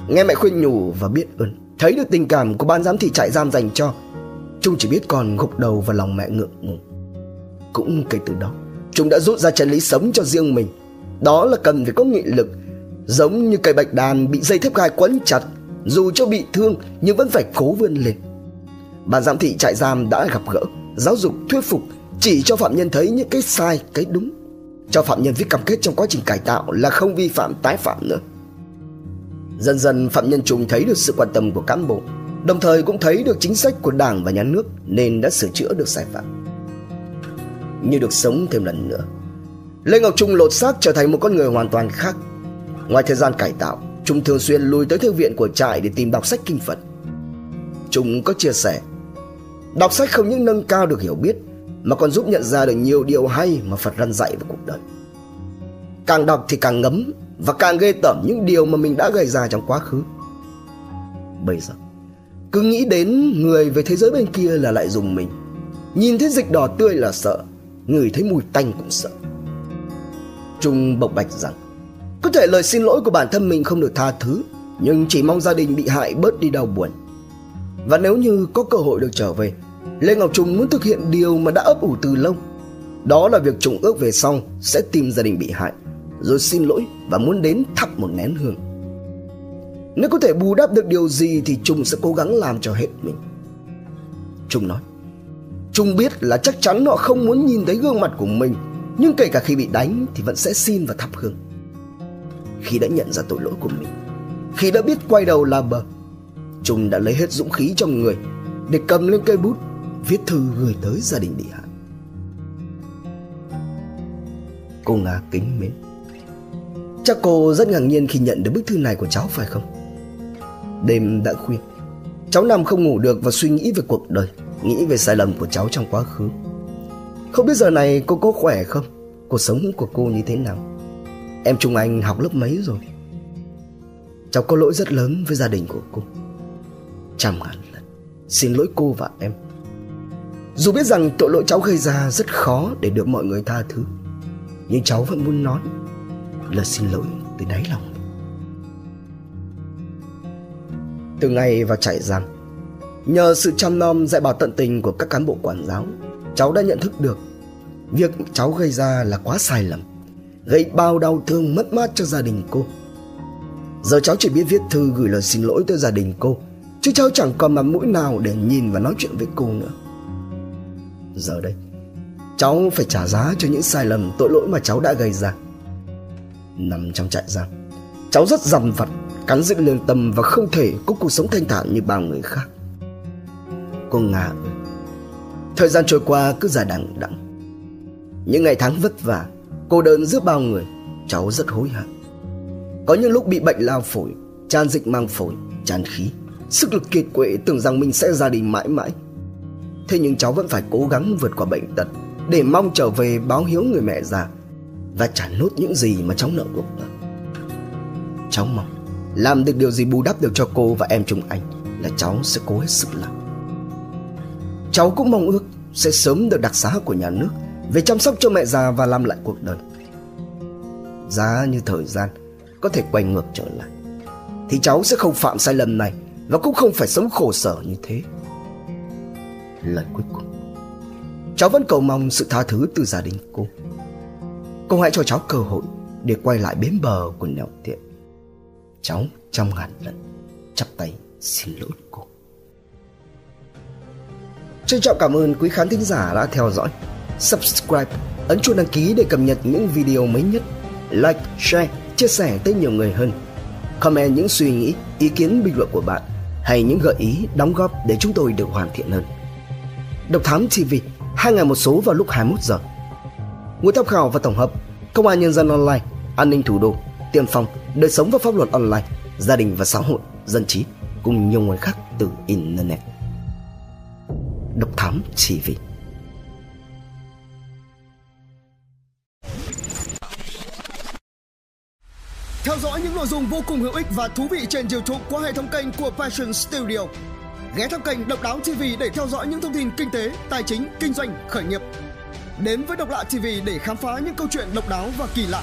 Nghe mẹ khuyên nhủ và biết ơn, Thấy được tình cảm của ban giám thị trại giam dành cho Trung chỉ biết còn gục đầu vào lòng mẹ ngượng ngùng Cũng kể từ đó Trung đã rút ra chân lý sống cho riêng mình Đó là cần phải có nghị lực Giống như cây bạch đàn bị dây thép gai quấn chặt dù cho bị thương nhưng vẫn phải cố vươn lên. Ban giám thị trại giam đã gặp gỡ, giáo dục, thuyết phục, chỉ cho phạm nhân thấy những cái sai, cái đúng. Cho phạm nhân viết cam kết trong quá trình cải tạo là không vi phạm tái phạm nữa. Dần dần phạm nhân trùng thấy được sự quan tâm của cán bộ, đồng thời cũng thấy được chính sách của đảng và nhà nước nên đã sửa chữa được sai phạm. Như được sống thêm lần nữa. Lê Ngọc Trung lột xác trở thành một con người hoàn toàn khác. Ngoài thời gian cải tạo, Trung thường xuyên lui tới thư viện của trại để tìm đọc sách kinh Phật. Trung có chia sẻ, đọc sách không những nâng cao được hiểu biết mà còn giúp nhận ra được nhiều điều hay mà Phật răn dạy về cuộc đời. Càng đọc thì càng ngấm và càng ghê tởm những điều mà mình đã gây ra trong quá khứ. Bây giờ, cứ nghĩ đến người về thế giới bên kia là lại dùng mình. Nhìn thấy dịch đỏ tươi là sợ, người thấy mùi tanh cũng sợ. Trung bộc bạch rằng có thể lời xin lỗi của bản thân mình không được tha thứ Nhưng chỉ mong gia đình bị hại bớt đi đau buồn Và nếu như có cơ hội được trở về Lê Ngọc Trung muốn thực hiện điều mà đã ấp ủ từ lâu Đó là việc Trung ước về sau sẽ tìm gia đình bị hại Rồi xin lỗi và muốn đến thắp một nén hương nếu có thể bù đắp được điều gì thì Trung sẽ cố gắng làm cho hết mình. Trung nói, Trung biết là chắc chắn họ không muốn nhìn thấy gương mặt của mình, nhưng kể cả khi bị đánh thì vẫn sẽ xin và thắp hương. Khi đã nhận ra tội lỗi của mình, khi đã biết quay đầu là bờ, Trung đã lấy hết dũng khí trong người để cầm lên cây bút viết thư gửi tới gia đình bị hại. Cô Nga kính mến Chắc cô rất ngạc nhiên khi nhận được bức thư này của cháu phải không? Đêm đã khuya Cháu nằm không ngủ được và suy nghĩ về cuộc đời, Nghĩ về sai lầm của cháu trong quá khứ Không biết giờ này cô có khỏe không? Cuộc sống của cô như thế nào? Em Trung Anh học lớp mấy rồi? Cháu có lỗi rất lớn với gia đình của cô Trăm ngàn lần Xin lỗi cô và em Dù biết rằng tội lỗi cháu gây ra rất khó để được mọi người tha thứ, Nhưng cháu vẫn muốn nói Lời xin lỗi từ đáy lòng Từ ngày vào trại giam. Nhờ sự chăm nom, dạy bảo tận tình của các cán bộ quản giáo, Cháu đã nhận thức được Việc cháu gây ra là quá sai lầm, Gây bao đau thương mất mát cho gia đình cô. Giờ cháu chỉ biết viết thư gửi lời xin lỗi tới gia đình cô, Chứ cháu chẳng còn mặt mũi nào để nhìn và nói chuyện với cô nữa. Giờ đây, Cháu phải trả giá cho những sai lầm, tội lỗi mà cháu đã gây ra. Nằm trong trại giam, Cháu rất dằn vặt Cắn giữ lương tâm và không thể có cuộc sống thanh thản như bao người khác. Cô Nga ơi Thời gian trôi qua cứ dài đằng đẵng. Những ngày tháng vất vả, Cô đơn giữa bao người, Cháu rất hối hận. Có những lúc bị bệnh lao phổi, Tràn dịch mang phổi, Tràn khí, Sức lực kiệt quệ tưởng rằng mình sẽ ra đi mãi mãi. Thế nhưng cháu vẫn phải cố gắng vượt qua bệnh tật Để mong trở về báo hiếu người mẹ già Và trả nốt những gì mà cháu nợ cuộc đời Cháu mong. Làm được điều gì bù đắp được cho cô và em chúng anh Là cháu sẽ cố hết sức làm. Cháu cũng mong ước Sẽ sớm được đặc xá của nhà nước Về chăm sóc cho mẹ già và làm lại cuộc đời. Giá như thời gian Có thể quay ngược trở lại, Thì cháu sẽ không phạm sai lầm này Và cũng không phải sống khổ sở như thế. Lời cuối cùng, Cháu vẫn cầu mong sự tha thứ từ gia đình cô. Cô hãy cho cháu cơ hội Để quay lại bến bờ của nẻo thiện. Cháu trăm ngàn lần Chắp tay xin lỗi cô. Trân trọng cảm ơn quý khán thính giả đã theo dõi. Subscribe Ấn chuông đăng ký để cập nhật những video mới nhất. Like, share, chia sẻ tới nhiều người hơn. Comment những suy nghĩ, ý kiến bình luận của bạn Hay những gợi ý, đóng góp để chúng tôi được hoàn thiện hơn. Độc Thám TV hai ngày một số vào lúc 21 giờ. Nguồn tham khảo và tổng hợp: Công an nhân dân online, an ninh thủ đô, tiên phong, đời sống và pháp luật online, gia đình và xã hội, dân trí cùng nhiều nguồn khác từ internet. Độc Thám TV Theo dõi những nội dung vô cùng hữu ích và thú vị trên YouTube qua hệ thống kênh của Passion Studio. Ghé thăm kênh Độc Đáo TV để theo dõi những thông tin kinh tế, tài chính, kinh doanh, khởi nghiệp. Đến với Độc Lạ TV để khám phá những câu chuyện độc đáo và kỳ lạ.